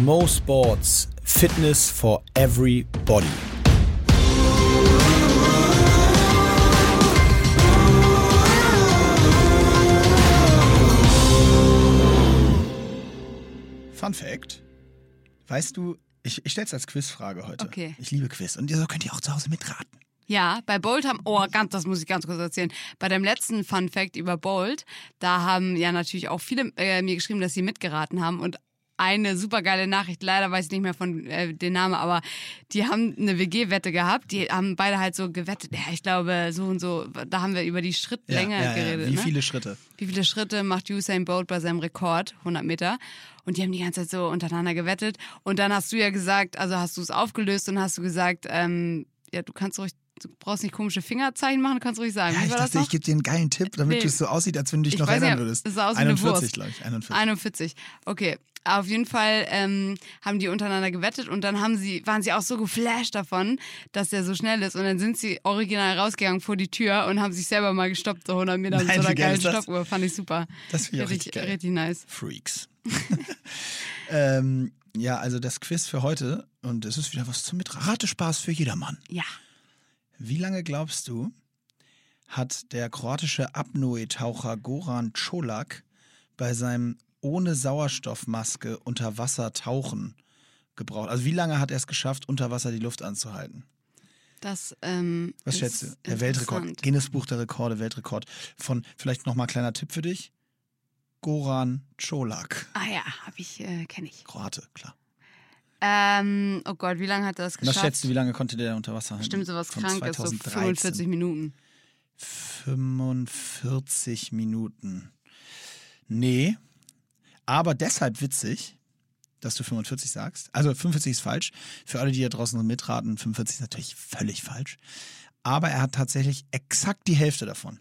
Mo Sports Fitness for Everybody. Fun Fact. Weißt du, ich, ich stelle es als Quizfrage heute. Okay. Ich liebe Quiz. Und ihr könnt ihr auch zu Hause mitraten. Ja, bei Bolt haben, oh, ganz, das muss ich ganz kurz erzählen. Bei dem letzten Fun Fact über Bolt, da haben ja natürlich auch viele äh, mir geschrieben, dass sie mitgeraten haben und eine super geile Nachricht, leider weiß ich nicht mehr von äh, den Namen, aber die haben eine WG-Wette gehabt. Die haben beide halt so gewettet. Ja, ich glaube, so und so, da haben wir über die Schrittlänge ja, ja, geredet. Wie ne? viele Schritte? Wie viele Schritte macht Usain Bolt bei seinem Rekord? 100 Meter. Und die haben die ganze Zeit so untereinander gewettet. Und dann hast du ja gesagt, also hast du es aufgelöst und hast du gesagt, ähm, ja, du kannst ruhig, du brauchst nicht komische Fingerzeichen machen, du kannst ruhig sagen. Ja, ich dachte, ich gebe dir einen geilen Tipp, damit Nee. es so aussieht, als wenn du dich Ich noch weiß nicht, erinnern würdest. es sah aus wie eine 41, Wurst. glaube ich. 41. 41. Okay. Auf jeden Fall ähm, haben die untereinander gewettet und dann haben sie, waren sie auch so geflasht davon, dass der so schnell ist. Und dann sind sie original rausgegangen vor die Tür und haben sich selber mal gestoppt, so 100 Meter mit Nein, so wie einer geil geilen? Stoppuhr. Fand ich super. Das finde ich richtig, geil. richtig nice. Freaks. ähm, ja, also das Quiz für heute, und es ist wieder was zum Mit Ratespaß für jedermann. Ja. Wie lange glaubst du, hat der kroatische Apnoe-Taucher Goran Čolak bei seinem ohne Sauerstoffmaske unter Wasser tauchen gebraucht? Also wie lange hat er es geschafft, unter Wasser die Luft anzuhalten? Das, ähm, Was ist schätzt du? Der Weltrekord. Guinness Buch der Rekorde, Weltrekord von, vielleicht nochmal kleiner Tipp für dich, Goran Čolak. Ah ja, hab ich, äh, kenne ich. Kroate, klar. Ähm, oh Gott, wie lange hat er das Was geschafft? schätzt du, wie lange konnte der unter Wasser halten? Stimmt, sowas Von krank ist, so 2013. 45 Minuten. 45 Minuten. Nee, aber deshalb witzig, dass du 45 sagst. Also 45 ist falsch. Für alle, die da draußen noch mitraten, 45 ist natürlich völlig falsch. Aber er hat tatsächlich exakt die Hälfte davon.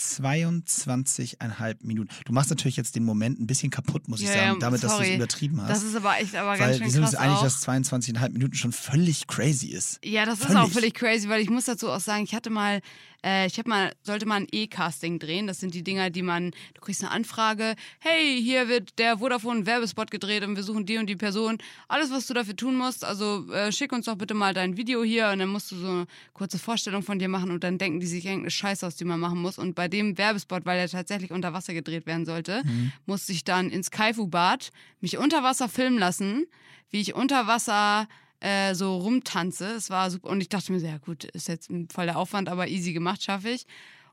22,5 Minuten. Du machst natürlich jetzt den Moment ein bisschen kaputt, muss ich Ja, sagen, ja, damit, dass du es sorry. übertrieben hast. Das ist aber echt aber ganz weil schön wir sind uns einig, auch. dass 22,5 Minuten schon völlig crazy ist. Ja, das ist Völlig. auch völlig crazy, weil ich muss dazu auch sagen, ich hatte mal, äh, ich habe mal, sollte mal ein E-Casting drehen. Das sind die Dinger, die man, du kriegst eine Anfrage, hey, hier wird der Vodafone Werbespot gedreht und wir suchen die und die Person. Alles, was du dafür tun musst, also äh, schick uns doch bitte mal dein Video hier und dann musst du so eine kurze Vorstellung von dir machen und dann denken die sich irgendeine Scheiße aus, die man machen muss. Und bei dem Werbespot, weil der tatsächlich unter Wasser gedreht werden sollte, musste ich dann ins Kaifu-Bad mich unter Wasser filmen lassen, wie ich unter Wasser äh, so rumtanze. Es war super. Und ich dachte mir, so, ja gut, ist jetzt voll der Aufwand, aber easy gemacht, schaffe ich.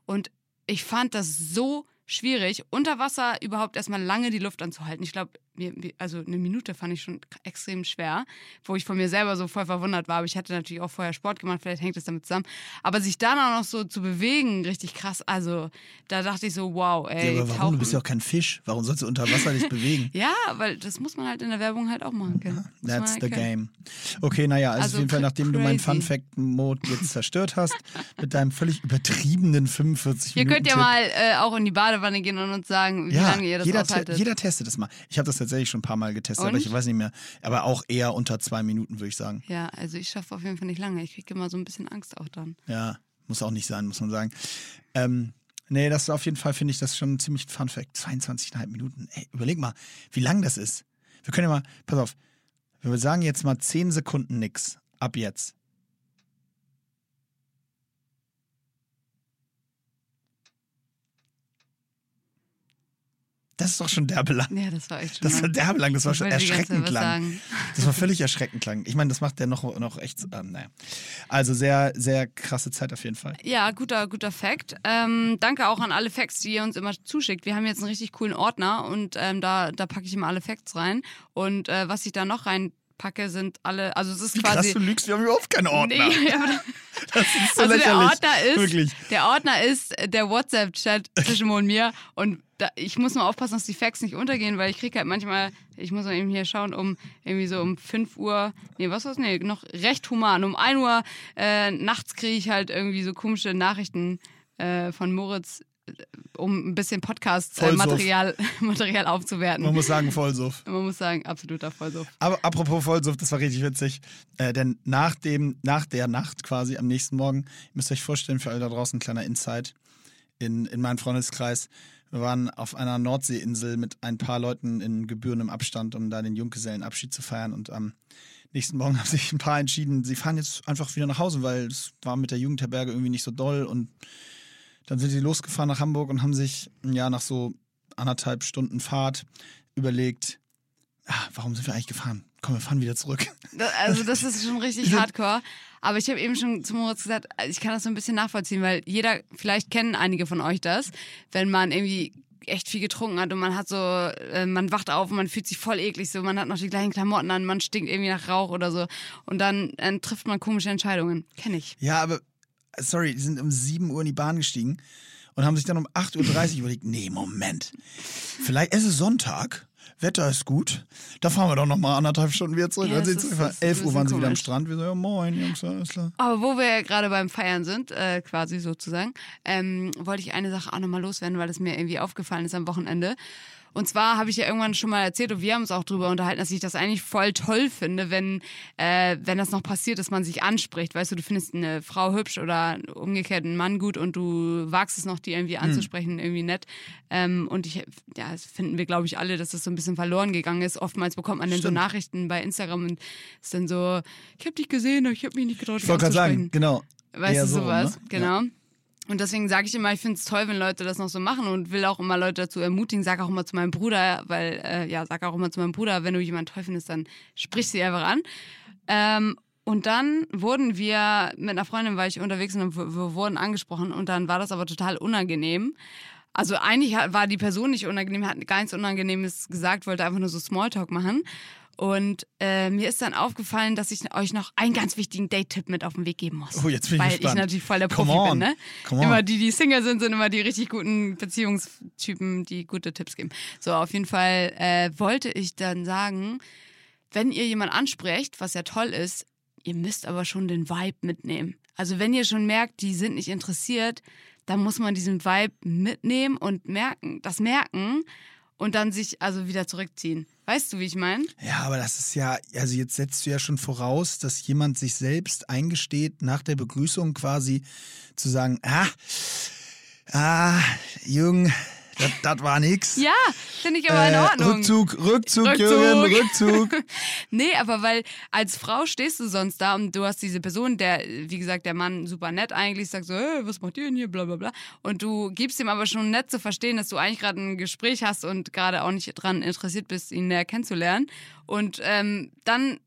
Und ich fand das so schwierig, unter Wasser überhaupt erstmal lange die Luft anzuhalten. Ich glaube, also eine Minute fand ich schon extrem schwer, wo ich von mir selber so voll verwundert war. Aber ich hatte natürlich auch vorher Sport gemacht, vielleicht hängt es damit zusammen. Aber sich dann auch noch so zu bewegen, richtig krass. Also da dachte ich so, wow, ey. ja, aber warum? tauchen. Du bist ja auch kein Fisch. Warum sollst du unter Wasser dich bewegen? Ja, weil das muss man halt in der Werbung halt auch machen können. Muss That's halt the können. game. Okay, naja, also, Also auf jeden Fall, nachdem du meinen crazy. Fun-Fact-Mode jetzt zerstört hast, mit deinem völlig übertriebenen 45 Ihr Minuten. könnt ja mal äh, auch in die Badewanne gehen und uns sagen, wie ja, lange ihr das jeder, te aushaltet. jeder testet das mal. Ich habe das tatsächlich schon ein paar Mal getestet, aber Und? ich weiß nicht mehr. Aber auch eher unter zwei Minuten, würde ich sagen. Ja, also ich schaffe auf jeden Fall nicht lange. Ich kriege immer so ein bisschen Angst auch dann. Ja, muss auch nicht sein, muss man sagen. Ähm, nee, das ist auf jeden Fall, finde ich, das schon ein ziemlich Fun Fact. 22,5 Minuten. Ey, überleg mal, wie lang das ist. Wir können ja mal, pass auf, wir sagen jetzt mal 10 Sekunden nix. Ab jetzt. Das ist doch schon derbe lang. Ja, das war echt schon. Das war derbe lang, das war schon erschreckend lang. Das war völlig erschreckend lang. Ich meine, das macht der noch, noch echt, ähm, naja. Also sehr, sehr krasse Zeit auf jeden Fall. Ja, guter, guter Fact. Ähm, danke auch an alle Facts, die ihr uns immer zuschickt. Wir haben jetzt einen richtig coolen Ordner und ähm, da, da packe ich immer alle Facts rein. Und äh, was ich da noch reinpacke, sind alle, also es ist Wie quasi. krass du lügst, wir haben überhaupt keine Ordner. Nee, aber Das ist so also der lächerlich. Ordner ist, Wirklich. der Ordner ist der WhatsApp-Chat zwischen Mo und mir und da, ich muss nur aufpassen, dass die Facts nicht untergehen, weil ich kriege halt manchmal, ich muss mal eben hier schauen, um irgendwie so um 5 Uhr, nee, was war's? Nee, noch recht human. Um 1 Uhr äh, nachts kriege ich halt irgendwie so komische Nachrichten äh, von Moritz, äh, um ein bisschen. Podcast-Material Material aufzuwerten. Man muss sagen, Vollsuff. Man muss sagen, absoluter Vollsuff. Aber apropos Vollsuff, das war richtig witzig. Äh, denn nach, dem, nach der Nacht quasi am nächsten Morgen, ihr müsst euch vorstellen, für alle da draußen ein kleiner Insight in, in meinen Freundeskreis, Wir waren auf einer Nordseeinsel mit ein paar Leuten in gebührendem Abstand, um da den Junggesellenabschied zu feiern. Und am nächsten Morgen haben sich ein paar entschieden, sie fahren jetzt einfach wieder nach Hause, weil es war mit der Jugendherberge irgendwie nicht so doll. Und dann sind sie losgefahren nach Hamburg und haben sich ja nach so anderthalb Stunden Fahrt überlegt, ah, warum sind wir eigentlich gefahren? Komm, wir fahren wieder zurück. Also das ist schon richtig hardcore. Aber ich habe eben schon zu Moritz gesagt, ich kann das so ein bisschen nachvollziehen, weil jeder, vielleicht kennen einige von euch das, wenn man irgendwie echt viel getrunken hat und man hat so, äh, man wacht auf und man fühlt sich voll eklig so, man hat noch die gleichen Klamotten an, man stinkt irgendwie nach Rauch oder so und dann äh, trifft man komische Entscheidungen. Kenne ich. Ja, aber, sorry, die sind um 7 Uhr in die Bahn gestiegen und haben sich dann um 8.30 Uhr überlegt, nee, Moment, vielleicht, es ist Sonntag, Wetter ist gut, da fahren wir doch nochmal anderthalb Stunden wieder zurück. Ja, ist- zurückgefahren. das ist ein 11 Uhr waren sie wieder am. Strand. Wir so, ja moin, Jungs, alles klar. Aber wo wir ja gerade beim Feiern sind, äh, quasi sozusagen, ähm, wollte ich eine Sache auch nochmal loswerden, weil es mir irgendwie aufgefallen ist am Wochenende. Und zwar habe ich ja irgendwann schon mal erzählt und wir haben uns auch drüber unterhalten, dass ich das eigentlich voll toll finde, wenn, äh, wenn das noch passiert, dass man sich anspricht. Weißt du, du findest eine Frau hübsch oder umgekehrt einen Mann gut und du wagst es noch, die irgendwie anzusprechen, irgendwie nett. Ähm, und ich, ja, das finden wir, glaube ich, alle, dass das so ein bisschen verloren gegangen ist. Oftmals bekommt man dann so Stimmt. Nachrichten bei Instagram und ist dann so, ich habe dich gesehen, aber ich habe mich nicht getraut, Ich wollte gerade sagen, genau. Weißt Eher du so sowas? ne? Genau. Und deswegen sage ich immer, ich finde es toll, wenn Leute das noch so machen und will auch immer Leute dazu ermutigen. Sag auch immer zu meinem Bruder, weil, äh, ja, sag auch immer zu meinem Bruder, wenn du jemanden toll findest, dann sprich sie einfach an. Ähm, und dann wurden wir, mit einer Freundin war ich unterwegs und wir, wurden angesprochen und dann war das aber total unangenehm. Also eigentlich war die Person nicht unangenehm, hat gar nichts Unangenehmes gesagt, wollte einfach nur so Smalltalk machen. Und äh, mir ist dann aufgefallen, dass ich euch noch einen ganz wichtigen Date-Tipp mit auf den Weg geben muss. Oh, jetzt bin ich Weil gespannt. ich natürlich voll der Come Profi bin, on. ne? Come on. Immer die, die Single sind, sind immer die richtig guten Beziehungstypen, die gute Tipps geben. So, auf jeden Fall äh, wollte ich dann sagen, wenn ihr jemanden ansprecht, was ja toll ist, ihr müsst aber schon den Vibe mitnehmen. Also wenn ihr schon merkt, die sind nicht interessiert, dann muss man diesen Vibe mitnehmen und merken, das merken und dann sich also wieder zurückziehen. Weißt du, wie ich meine? Ja, aber das ist ja, also jetzt setzt du ja schon voraus, dass jemand sich selbst eingesteht, nach der Begrüßung quasi zu sagen, ah, ah, Jung, das war nix. Ja, finde ich aber in Äh, Ordnung. Rückzug, Rückzug, Rückzug. Jürgen, Rückzug. Nee, aber weil als Frau stehst du sonst da und du hast diese Person, der, wie gesagt, der Mann super nett eigentlich, sagt so, hey, was macht ihr denn hier, bla bla bla. Und du gibst ihm aber schon nett zu verstehen, dass du eigentlich gerade ein Gespräch hast und gerade auch nicht dran interessiert bist, ihn näher kennenzulernen. Und ähm, dann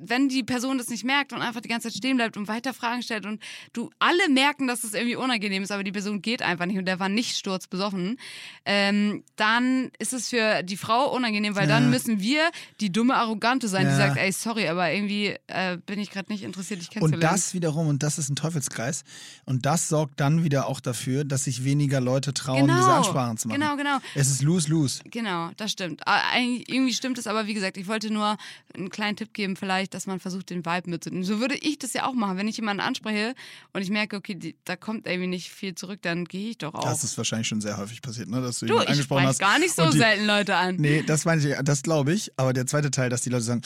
wenn die Person das nicht merkt und einfach die ganze Zeit stehen bleibt und weiter Fragen stellt und du alle merken, dass es irgendwie unangenehm ist, aber die Person geht einfach nicht und der war nicht sturzbesoffen, ähm, dann ist es für die Frau unangenehm, weil dann müssen wir die dumme Arrogante sein, die Ja. sagt, ey, sorry, aber irgendwie äh, bin ich gerade nicht interessiert, dich Und kennenzulernen. das wiederum, und das ist ein Teufelskreis, und das sorgt dann wieder auch dafür, dass sich weniger Leute trauen, Genau. diese Ansprachen zu machen. Genau, genau. Es ist lose-lose. Genau, das stimmt. Irgendwie stimmt es, aber wie gesagt, ich wollte nur einen kleinen Tipp geben, vielleicht, dass man versucht, den Vibe mitzunehmen. So würde ich das ja auch machen. Wenn ich jemanden anspreche und ich merke, okay, die, da kommt irgendwie nicht viel zurück, dann gehe ich doch auch. Das ist wahrscheinlich schon sehr häufig passiert, ne? dass du, du, jemanden ich angesprochen hast. gar nicht so die, selten Leute an. Nee, das meine ich, das glaube ich. Aber der zweite Teil, dass die Leute sagen,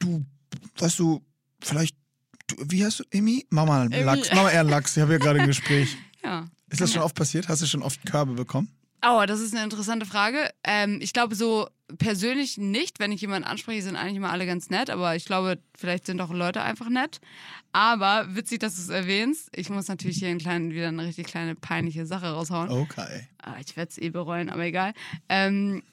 du, weißt du, vielleicht, du, wie heißt du, Emi? Emi. Lachs, mach mal eher Lachs. Ich habe ja gerade ein Gespräch. Ja. Ist das schon oft passiert? Hast du schon oft Körbe bekommen? Oh, das ist eine interessante Frage. Ähm, ich glaube so persönlich nicht. Wenn ich jemanden anspreche, sind eigentlich immer alle ganz nett. Aber ich glaube, vielleicht sind auch Leute einfach nett. Aber witzig, dass du es erwähnst. Ich muss natürlich hier einen kleinen, wieder eine richtig kleine peinliche Sache raushauen. Okay. Ah, ich werde es eh bereuen, aber egal. Ähm,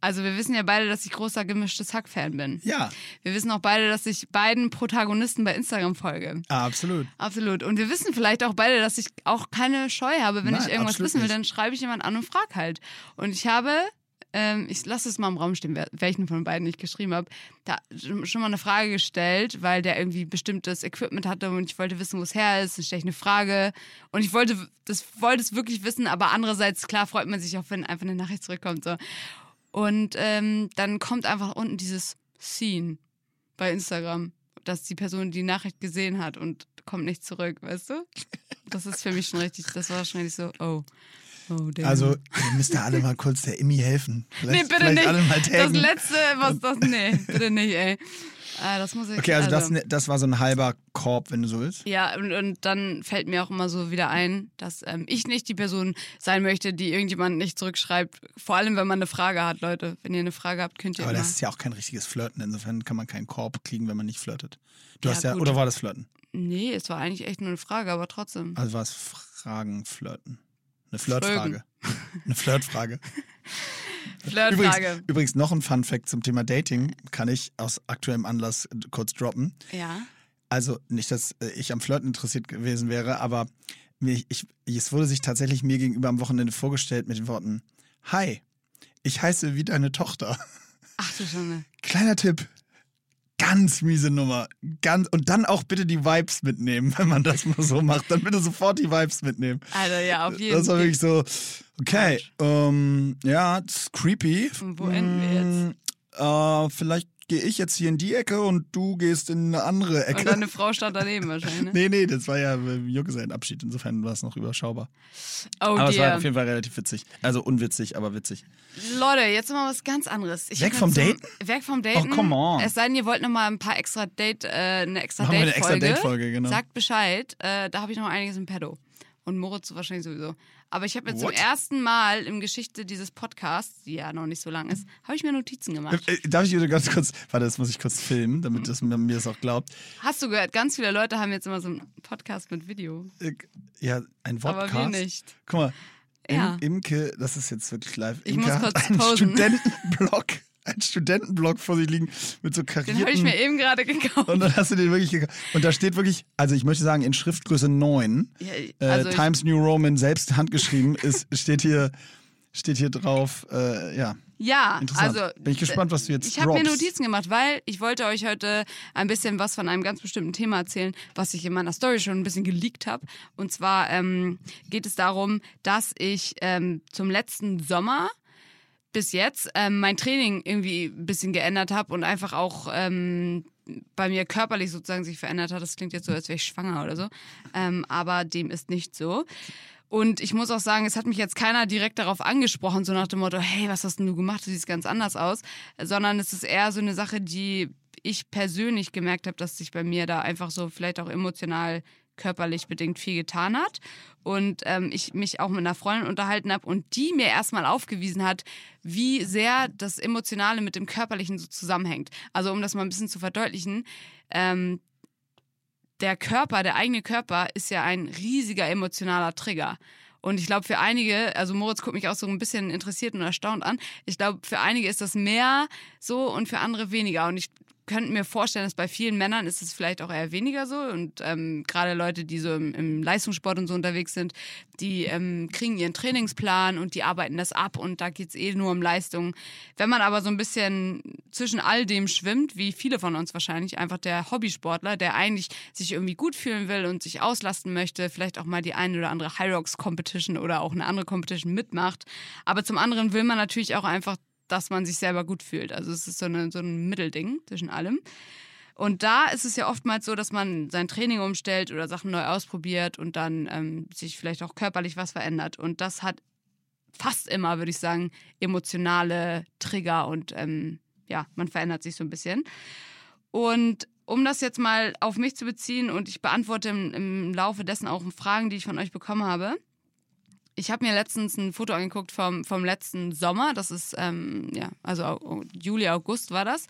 also wir wissen ja beide, dass ich großer gemischtes Hack-Fan bin. Ja, Wir wissen auch beide, dass ich beiden Protagonisten bei Instagram folge. absolut. Absolut. Und wir wissen vielleicht auch beide, dass ich auch keine Scheu habe. Wenn Nein, ich irgendwas wissen will, dann schreibe ich jemand an und frag halt. Und ich habe, ähm, ich lasse es mal im Raum stehen, welchen von beiden ich geschrieben habe, da schon mal eine Frage gestellt, weil der irgendwie bestimmtes Equipment hatte und ich wollte wissen, wo es her ist. Dann stelle ich eine Frage und ich wollte das wollte es wirklich wissen, aber andererseits klar freut man sich auch, wenn einfach eine Nachricht zurückkommt. So. Und ähm, dann kommt einfach unten dieses Scene bei Instagram, dass die Person die Nachricht gesehen hat und kommt nicht zurück, weißt du? Das ist für mich schon richtig, das war schon richtig so, oh. Oh. Also, ihr müsst da alle mal kurz der Immi helfen. nee, Vielleicht, bitte vielleicht nicht. das letzte, was das, nee, bitte nicht, ey. Äh, das muss ich, Okay, also, Das, ne, das war so ein halber Korb, wenn du so willst. Ja, und, und dann fällt mir auch immer so wieder ein, dass ähm, ich nicht die Person sein möchte, die irgendjemand nicht zurückschreibt. Vor allem, wenn man eine Frage hat, Leute. Wenn ihr eine Frage habt, könnt ihr Aber immer. das ist ja auch kein richtiges Flirten. Insofern kann man keinen Korb kriegen, wenn man nicht flirtet. Du Ja, hast ja, gut. oder war das Flirten? Nee, es war eigentlich echt nur eine Frage, aber trotzdem. Also war es Fragen, Flirten. Eine Flirtfrage. Eine Flirtfrage. Flirtfrage. Übrigens, übrigens noch ein Fun Fact zum Thema Dating kann ich aus aktuellem Anlass äh, kurz droppen. Ja. Also nicht, dass äh, ich am Flirten interessiert gewesen wäre, aber mir- ich, es wurde sich tatsächlich mir gegenüber am Wochenende vorgestellt mit den Worten: Hi, ich heiße wie deine Tochter. Ach du Schande. Kleiner Tipp. Ganz miese Nummer. Ganz, und dann auch bitte die Vibes mitnehmen, wenn man das mal so macht. Dann bitte sofort die Vibes mitnehmen. Alter, ja, auf jeden Das war Fall. wirklich so, okay, ähm, ja, das ist creepy. Und wo enden wir jetzt? Mm, Äh, vielleicht gehe ich jetzt hier in die Ecke und du gehst in eine andere Ecke. Und deine Frau stand daneben wahrscheinlich. Ne? nee, nee, das war ja äh, Junggesellenabschied. Insofern war es noch überschaubar. Oh aber es war dear. auf jeden Fall relativ witzig. Also unwitzig, aber witzig. Leute, jetzt mal was ganz anderes. Ich Weg vom jetzt Daten? Weg vom Daten. Oh, come on. Es sei denn, ihr wollt noch mal ein paar extra Date, äh, eine extra wir eine extra Date-Folge, genau. Sagt Bescheid. Äh, da habe ich noch einiges im Pedo. Und Moritz wahrscheinlich sowieso. Aber ich habe mir zum What? ersten Mal im Geschichte dieses Podcasts, die ja noch nicht so lang ist, habe ich mir Notizen gemacht. Äh, Darf ich wieder ganz kurz, warte, das muss ich kurz filmen, damit das, man mir das auch glaubt. Hast du gehört, ganz viele Leute haben jetzt immer so einen Podcast mit Video. Äh, Ja, ein Aber Podcast. wir nicht. Guck mal, Im, Ja. Imke, das ist jetzt wirklich live. Ich Imke muss hat kurz einen posen. Studentenblock, einen Studentenblock vor sich liegen mit so Den habe ich karierten. mir eben gerade gekauft. und dann hast du den wirklich gekauft. Und da steht wirklich, also ich möchte sagen, in Schriftgröße 9, Ja, äh, also ich- Times New Roman selbst handgeschrieben, ist, steht hier, steht hier drauf, äh, ja. Ja, also Bin ich gespannt, was du jetzt Ich habe mir. Notizen gemacht, weil ich wollte euch heute ein bisschen was von einem ganz bestimmten Thema erzählen, was ich in meiner Story schon ein bisschen geleakt habe. Und zwar ähm, geht es darum, dass ich ähm, zum letzten Sommer bis jetzt ähm, mein Training irgendwie ein bisschen geändert habe und einfach auch ähm, bei mir körperlich sozusagen sich verändert hat. Das klingt jetzt so, als wäre ich schwanger oder so. Ähm, aber dem ist nicht so. Und ich muss auch sagen, es hat mich jetzt keiner direkt darauf angesprochen, so nach dem Motto, hey, was hast denn du gemacht? Du siehst ganz anders aus. Sondern es ist eher so eine Sache, die ich persönlich gemerkt habe, dass sich bei mir da einfach so vielleicht auch emotional körperlich bedingt viel getan hat und ähm, ich mich auch mit einer Freundin unterhalten habe und die mir erstmal aufgewiesen hat, wie sehr das Emotionale mit dem Körperlichen so zusammenhängt. Also um das mal ein bisschen zu verdeutlichen, ähm, der Körper, der eigene Körper ist ja ein riesiger emotionaler Trigger. Und ich glaube, für einige, also Moritz guckt mich auch so ein bisschen interessiert und erstaunt an. Ich glaube, für einige ist das mehr so und für andere weniger. Und ich könnte mir vorstellen, dass bei vielen Männern ist es vielleicht auch eher weniger so. Und ähm, gerade Leute, die so im, im Leistungssport und so unterwegs sind, die ähm, kriegen ihren Trainingsplan und die arbeiten das ab und da geht's eh nur um Leistung. Wenn man aber so ein bisschen zwischen all dem schwimmt, wie viele von uns wahrscheinlich, einfach der Hobbysportler, der eigentlich sich irgendwie gut fühlen will und sich auslasten möchte, vielleicht auch mal die eine oder andere High Rocks Competition oder auch eine andere Competition mitmacht. Aber zum anderen will man natürlich auch einfach dass man sich selber gut fühlt. Also es ist so, eine, so ein Mittelding zwischen allem. Und da ist es ja oftmals so, dass man sein Training umstellt oder Sachen neu ausprobiert und dann ähm, sich vielleicht auch körperlich was verändert. Und das hat fast immer, würde ich sagen, emotionale Trigger und ähm, ja, man verändert sich so ein bisschen. Und um das jetzt mal auf mich zu beziehen und ich beantworte im, im Laufe dessen auch Fragen, die ich von euch bekommen habe. Ich habe mir letztens ein Foto angeguckt vom, vom letzten Sommer. Das ist, ähm, ja, also Juli, August war das.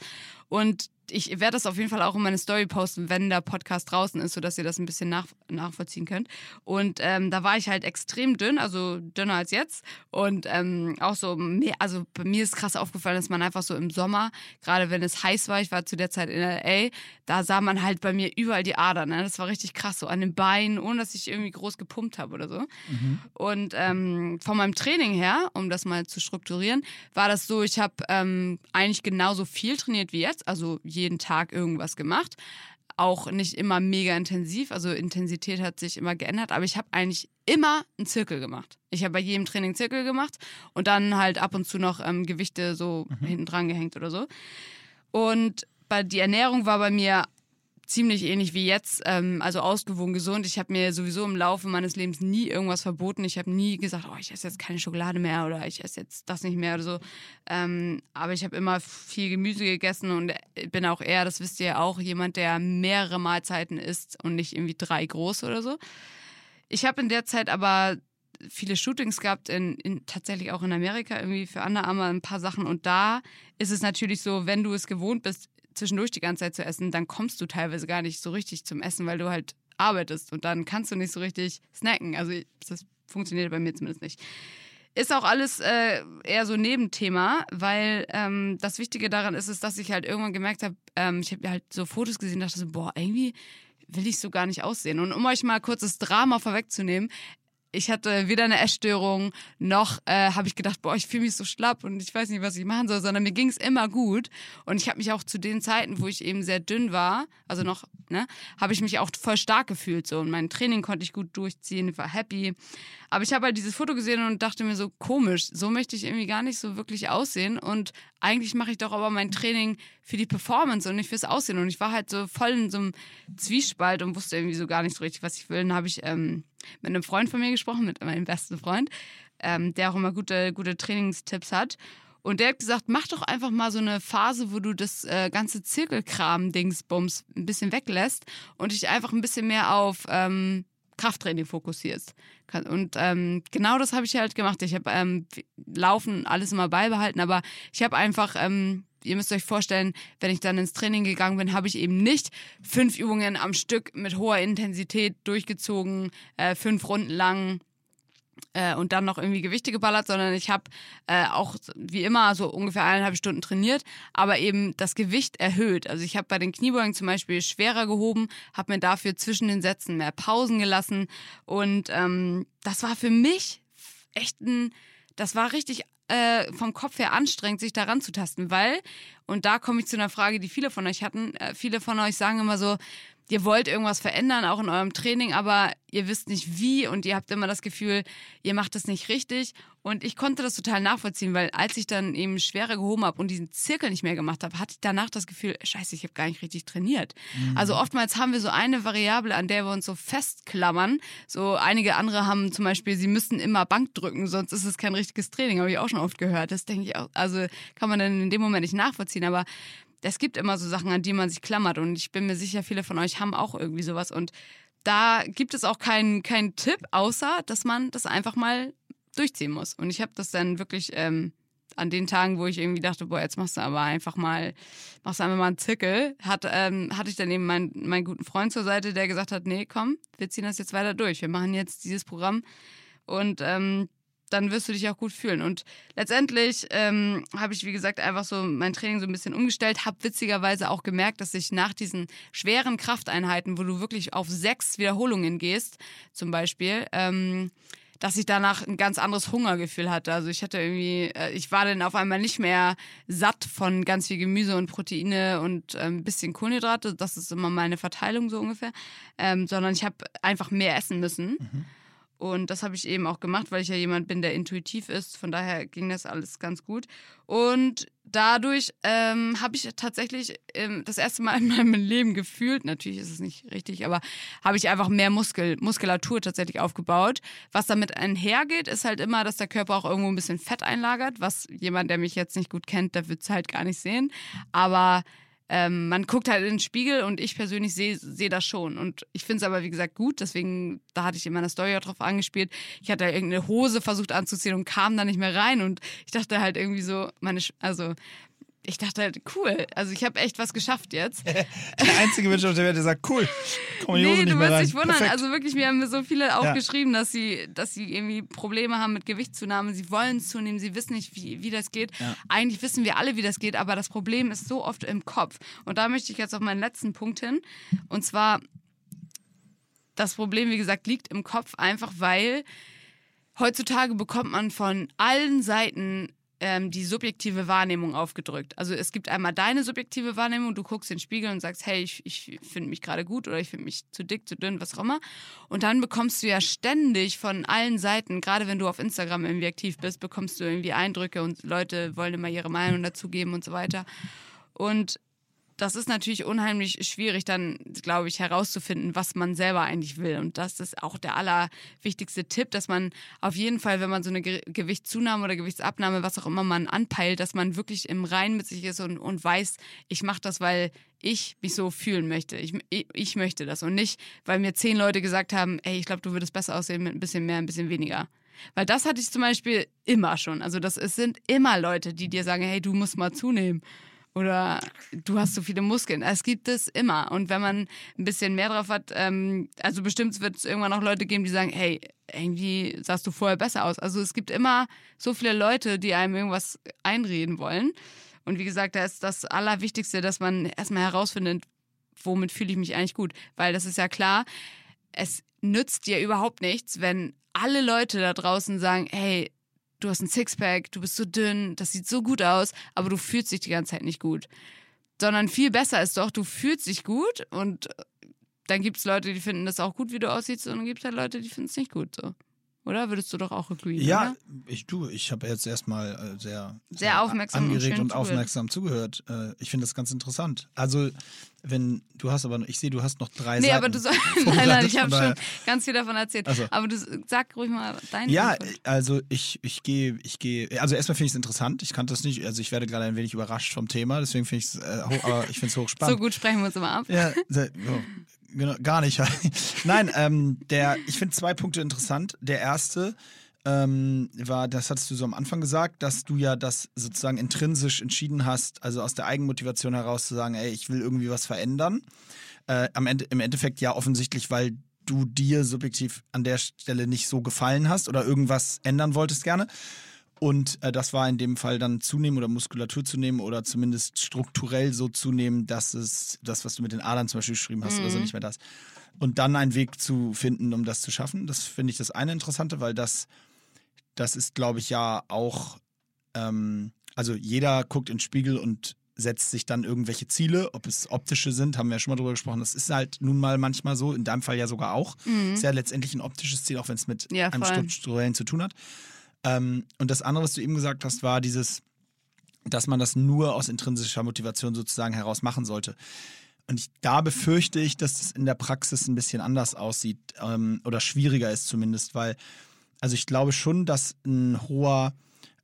Und ich werde das auf jeden Fall auch in meine Story posten, wenn der Podcast draußen ist, sodass ihr das ein bisschen nach, nachvollziehen könnt. Und ähm, da war ich halt extrem dünn, also dünner als jetzt. Und ähm, auch so, mehr, also bei mir ist krass aufgefallen, dass man einfach so im Sommer, gerade wenn es heiß war, ich war zu der Zeit in LA, da sah man halt bei mir überall die Adern. Ne? Das war richtig krass, so an den Beinen, ohne dass ich irgendwie groß gepumpt habe oder so. Und ähm, von meinem Training her, um das mal zu strukturieren, war das so, ich habe ähm, eigentlich genauso viel trainiert wie jetzt, also jeden Tag irgendwas gemacht. Auch nicht immer mega intensiv, also Intensität hat sich immer geändert, aber ich habe eigentlich immer einen Zirkel gemacht. Ich habe bei jedem Training Zirkel gemacht und dann halt ab und zu noch ähm, Gewichte so hinten dran gehängt oder so. Und bei, die Ernährung war bei mir ziemlich ähnlich wie jetzt, ähm, also ausgewogen gesund. Ich habe mir sowieso im Laufe meines Lebens nie irgendwas verboten. Ich habe nie gesagt, oh, ich esse jetzt keine Schokolade mehr oder ich esse jetzt das nicht mehr oder so. Ähm, aber ich habe immer viel Gemüse gegessen und bin auch eher, das wisst ihr ja auch, jemand, der mehrere Mahlzeiten isst und nicht irgendwie drei große oder so. Ich habe in der Zeit aber viele Shootings gehabt, in, in, tatsächlich auch in Amerika irgendwie für Under Armour ein paar Sachen. Und da ist es natürlich so, wenn du es gewohnt bist, zwischendurch die ganze Zeit zu essen, dann kommst du teilweise gar nicht so richtig zum Essen, weil du halt arbeitest und dann kannst du nicht so richtig snacken. Also das funktioniert bei mir zumindest nicht. Ist auch alles äh, eher so Nebenthema, weil ähm, das Wichtige daran ist, ist, dass ich halt irgendwann gemerkt habe, ähm, ich habe halt so Fotos gesehen, dachte so, boah, irgendwie will ich so gar nicht aussehen. Und um euch mal kurz das Drama vorwegzunehmen, ich hatte weder eine Essstörung, noch äh, habe ich gedacht, boah, ich fühle mich so schlapp und ich weiß nicht, was ich machen soll, sondern mir ging es immer gut. Und ich habe mich auch zu den Zeiten, wo ich eben sehr dünn war, also noch, ne, habe ich mich auch voll stark gefühlt so. Und mein Training konnte ich gut durchziehen, war happy. Aber ich habe halt dieses Foto gesehen und dachte mir so, komisch, so möchte ich irgendwie gar nicht so wirklich aussehen. Und eigentlich mache ich doch aber mein Training für die Performance und nicht fürs Aussehen. Und ich war halt so voll in so einem Zwiespalt und wusste irgendwie so gar nicht so richtig, was ich will. Dann habe ich ähm, mit einem Freund von mir gesprochen, mit meinem besten Freund, ähm, der auch immer gute, gute Trainingstipps hat. Und der hat gesagt, mach doch einfach mal so eine Phase, wo du das äh, ganze Zirkelkram-Dingsbums ein bisschen weglässt und dich einfach ein bisschen mehr auf ähm, Krafttraining fokussierst. Und ähm, genau das habe ich halt gemacht. Ich habe ähm, Laufen alles immer beibehalten, aber ich habe einfach, ähm, ihr müsst euch vorstellen, wenn ich dann ins Training gegangen bin, habe ich eben nicht fünf Übungen am Stück mit hoher Intensität durchgezogen, äh, fünf Runden lang äh, und dann noch irgendwie Gewichte geballert, sondern ich habe äh, auch wie immer so ungefähr eineinhalb Stunden trainiert, aber eben das Gewicht erhöht. Also ich habe bei den Kniebeugen zum Beispiel schwerer gehoben, habe mir dafür zwischen den Sätzen mehr Pausen gelassen und ähm, das war für mich echt ein, das war richtig äh, vom Kopf her anstrengend, sich daran zu tasten, weil, und da komme ich zu einer Frage, die viele von euch hatten, äh, viele von euch sagen immer so, ihr wollt irgendwas verändern, auch in eurem Training, aber ihr wisst nicht wie und ihr habt immer das Gefühl, ihr macht es nicht richtig. Und ich konnte das total nachvollziehen, weil als ich dann eben schwerer gehoben habe und diesen Zirkel nicht mehr gemacht habe, hatte ich danach das Gefühl, scheiße, ich habe gar nicht richtig trainiert. Mhm. Also oftmals haben wir so eine Variable, an der wir uns so festklammern. So einige andere haben zum Beispiel, sie müssen immer Bank drücken, sonst ist es kein richtiges Training, habe ich auch schon oft gehört. Das denke ich auch, also kann man dann in dem Moment nicht nachvollziehen. Aber es gibt immer so Sachen, an die man sich klammert. Und ich bin mir sicher, viele von euch haben auch irgendwie sowas. Und da gibt es auch keinen kein Tipp, außer dass man das einfach mal durchziehen muss. Und ich habe das dann wirklich ähm, an den Tagen, wo ich irgendwie dachte, boah, jetzt machst du aber einfach mal, machst du einfach mal einen Zirkel, hat, ähm, hatte ich dann eben meinen, meinen guten Freund zur Seite, der gesagt hat, nee, komm, wir ziehen das jetzt weiter durch. Wir machen jetzt dieses Programm. Und ähm, dann wirst du dich auch gut fühlen. Und letztendlich ähm, habe ich, wie gesagt, einfach so mein Training so ein bisschen umgestellt, habe witzigerweise auch gemerkt, dass ich nach diesen schweren Krafteinheiten, wo du wirklich auf sechs Wiederholungen gehst, zum Beispiel, ähm, dass ich danach ein ganz anderes Hungergefühl hatte. Also ich hatte irgendwie, äh, ich war dann auf einmal nicht mehr satt von ganz viel Gemüse und Proteine und ein bisschen Kohlenhydrate. Das ist immer meine Verteilung so ungefähr. Ähm, sondern ich habe einfach mehr essen müssen. Mhm. Und das habe ich eben auch gemacht, weil ich ja jemand bin, der intuitiv ist. Von daher ging das alles ganz gut. Und dadurch ähm, habe ich tatsächlich ähm, das erste Mal in meinem Leben gefühlt, natürlich ist es nicht richtig, aber habe ich einfach mehr Muskel, Muskulatur tatsächlich aufgebaut. Was damit einhergeht, ist halt immer, dass der Körper auch irgendwo ein bisschen Fett einlagert, was jemand, der mich jetzt nicht gut kennt, der wird es halt gar nicht sehen. Aber ähm, man guckt halt in den Spiegel und ich persönlich sehe seh das schon. Und ich finde es aber, wie gesagt, gut. Deswegen, da hatte ich in meiner Story auch drauf angespielt. Ich hatte irgendeine Hose versucht anzuziehen und kam da nicht mehr rein. Und ich dachte halt irgendwie so, meine, also ich dachte halt, cool. Also ich habe echt was geschafft jetzt. der einzige Mensch auf der Welt, der sagt, cool. Komm nee, du wirst dich wundern. Perfekt. Also wirklich, mir haben mir so viele auch ja. geschrieben, dass sie, dass sie irgendwie Probleme haben mit Gewichtszunahme. Sie wollen zunehmen, sie wissen nicht, wie, wie das geht. Ja. Eigentlich wissen wir alle, wie das geht, aber das Problem ist so oft im Kopf. Und da möchte ich jetzt auf meinen letzten Punkt hin. Und zwar, das Problem, wie gesagt, liegt im Kopf einfach, weil heutzutage bekommt man von allen Seiten ähm, die subjektive Wahrnehmung aufgedrückt. Also es gibt einmal deine subjektive Wahrnehmung, du guckst in den Spiegel und sagst, hey, ich, ich finde mich gerade gut oder ich finde mich zu dick, zu dünn, was auch immer. Und dann bekommst du ja ständig von allen Seiten, gerade wenn du auf Instagram irgendwie aktiv bist, bekommst du irgendwie Eindrücke und Leute wollen immer ihre Meinung dazu geben und so weiter. Und das ist natürlich unheimlich schwierig, dann, glaube ich, herauszufinden, was man selber eigentlich will. Und das ist auch der allerwichtigste Tipp, dass man auf jeden Fall, wenn man so eine Ge Gewichtszunahme oder Gewichtsabnahme, was auch immer man anpeilt, dass man wirklich im Reinen mit sich ist und, und weiß, ich mache das, weil ich mich so fühlen möchte. Ich, ich, ich möchte das und nicht, weil mir zehn Leute gesagt haben, ey, ich glaube, du würdest besser aussehen mit ein bisschen mehr, ein bisschen weniger. Weil das hatte ich zum Beispiel immer schon. Also das es sind immer Leute, die dir sagen, hey, du musst mal zunehmen. Oder du hast so viele Muskeln. Es gibt es immer. Und wenn man ein bisschen mehr drauf hat, ähm, also bestimmt wird es irgendwann auch Leute geben, die sagen, hey, irgendwie sahst du vorher besser aus. Also es gibt immer so viele Leute, die einem irgendwas einreden wollen. Und wie gesagt, da ist das Allerwichtigste, dass man erstmal herausfindet, womit fühle ich mich eigentlich gut. Weil das ist ja klar, es nützt dir überhaupt nichts, wenn alle Leute da draußen sagen, hey, du hast ein Sixpack, du bist so dünn, das sieht so gut aus, aber du fühlst dich die ganze Zeit nicht gut. Sondern viel besser ist doch, du fühlst dich gut und dann gibt es Leute, die finden das auch gut, wie du aussiehst, und dann gibt es halt Leute, die finden es nicht gut so. Oder würdest du doch auch agree? Ja, oder? ich du, ich habe jetzt erstmal äh, sehr, Sehr aufmerksam und angeregt und, zugehört. aufmerksam zugehört. Äh, ich finde das ganz interessant. Also, wenn du hast aber, ich sehe, du hast noch drei Nee, Seiten. aber du sollst. Nein, nein, ich habe schon ganz viel davon erzählt. Ach so. Aber du sag ruhig mal deine Ja, Input. also ich, ich gehe, ich gehe, also erstmal finde ich es interessant. Ich kannte das nicht, also ich werde gerade ein wenig überrascht vom Thema, deswegen finde ich es, äh, hoch, aber ich finde es So hochspannend. gut sprechen wir uns immer ab. Ja, sehr, ja, genau, gar nicht. Nein, ähm, der, ich finde zwei Punkte interessant. Der erste ähm, war, das hattest du so am Anfang gesagt, dass du ja das sozusagen intrinsisch entschieden hast, also aus der Eigenmotivation heraus zu sagen, ey, ich will irgendwie was verändern. Äh, am Ende, Im Endeffekt ja offensichtlich, weil du dir subjektiv an der Stelle nicht so gefallen hast oder irgendwas ändern wolltest gerne. Und äh, das war in dem Fall dann zunehmen oder Muskulatur zunehmen oder zumindest strukturell so zunehmen, dass es das, was du mit den Adern zum Beispiel geschrieben hast oder so, nicht mehr das. Und dann einen Weg zu finden, um das zu schaffen. Das finde ich das eine Interessante, weil das, das ist, glaube ich, ja auch, ähm, also jeder guckt in den Spiegel und setzt sich dann irgendwelche Ziele, ob es optische sind, haben wir ja schon mal drüber gesprochen. Das ist halt nun mal manchmal so, in deinem Fall ja sogar auch. Ist ja letztendlich ein optisches Ziel, auch wenn es mit Ja, einem strukturellen zu tun hat. Ähm, und das andere, was du eben gesagt hast, war dieses, dass man das nur aus intrinsischer Motivation sozusagen heraus machen sollte. Und ich, da befürchte ich, dass es in der Praxis ein bisschen anders aussieht ähm, oder schwieriger ist zumindest, weil, also ich glaube schon, dass ein hoher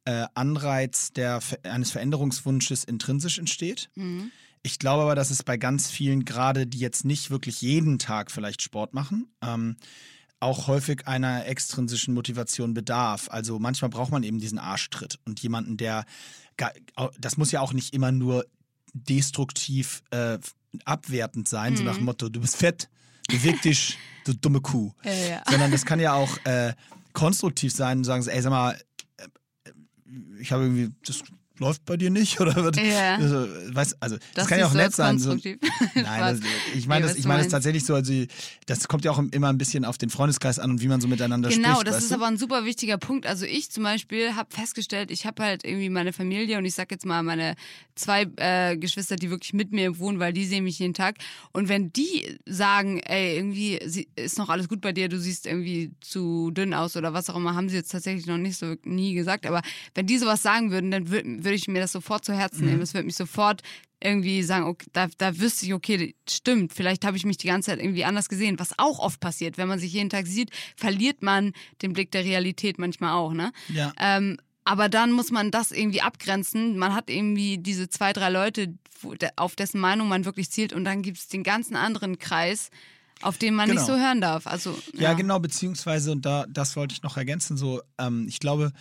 äh, Anreiz der, eines Veränderungswunsches intrinsisch entsteht. Ich glaube aber, dass es bei ganz vielen, gerade die jetzt nicht wirklich jeden Tag vielleicht Sport machen, ähm, auch häufig einer extrinsischen Motivation bedarf. Also manchmal braucht man eben diesen Arschtritt und jemanden, der, das muss ja auch nicht immer nur destruktiv äh, abwertend sein, so nach dem Motto, du bist fett, beweg dich, du dumme Kuh. Ja, ja. Sondern das kann ja auch äh, konstruktiv sein und sagen, ey, sag mal, äh, äh, ich habe irgendwie, das läuft bei dir nicht oder wird, Ja. also, weißt, also das, Das kann ja auch nett sein. So. Nein, das, ich meine Nee, das, ich meine das tatsächlich so, also das kommt ja auch immer ein bisschen auf den Freundeskreis an und wie man so miteinander Genau, spricht. das weißt ist du? aber ein super wichtiger Punkt. Also ich zum Beispiel habe festgestellt, ich habe halt irgendwie meine Familie und ich sag jetzt mal meine zwei äh, Geschwister, die wirklich mit mir wohnen, weil die sehen mich jeden Tag. Und wenn die sagen, ey, irgendwie ist noch alles gut bei dir, du siehst irgendwie zu dünn aus oder was auch immer, haben sie jetzt tatsächlich noch nicht so nie gesagt. Aber wenn die sowas sagen würden, dann würde würd ich mir das sofort zu Herzen Mhm. nehmen. Es würde mich sofort irgendwie sagen, okay, da, da wüsste ich, okay, stimmt, vielleicht habe ich mich die ganze Zeit irgendwie anders gesehen, was auch oft passiert. Wenn man sich jeden Tag sieht, verliert man den Blick der Realität manchmal auch, ne? Ja. Ähm, aber dann muss man das irgendwie abgrenzen. Man hat irgendwie diese zwei, drei Leute, auf dessen Meinung man wirklich zielt und dann gibt es den ganzen anderen Kreis, auf den man nicht Genau. so hören darf. Also, Ja, genau, beziehungsweise, und da, das wollte ich noch ergänzen, so, ähm, ich glaube,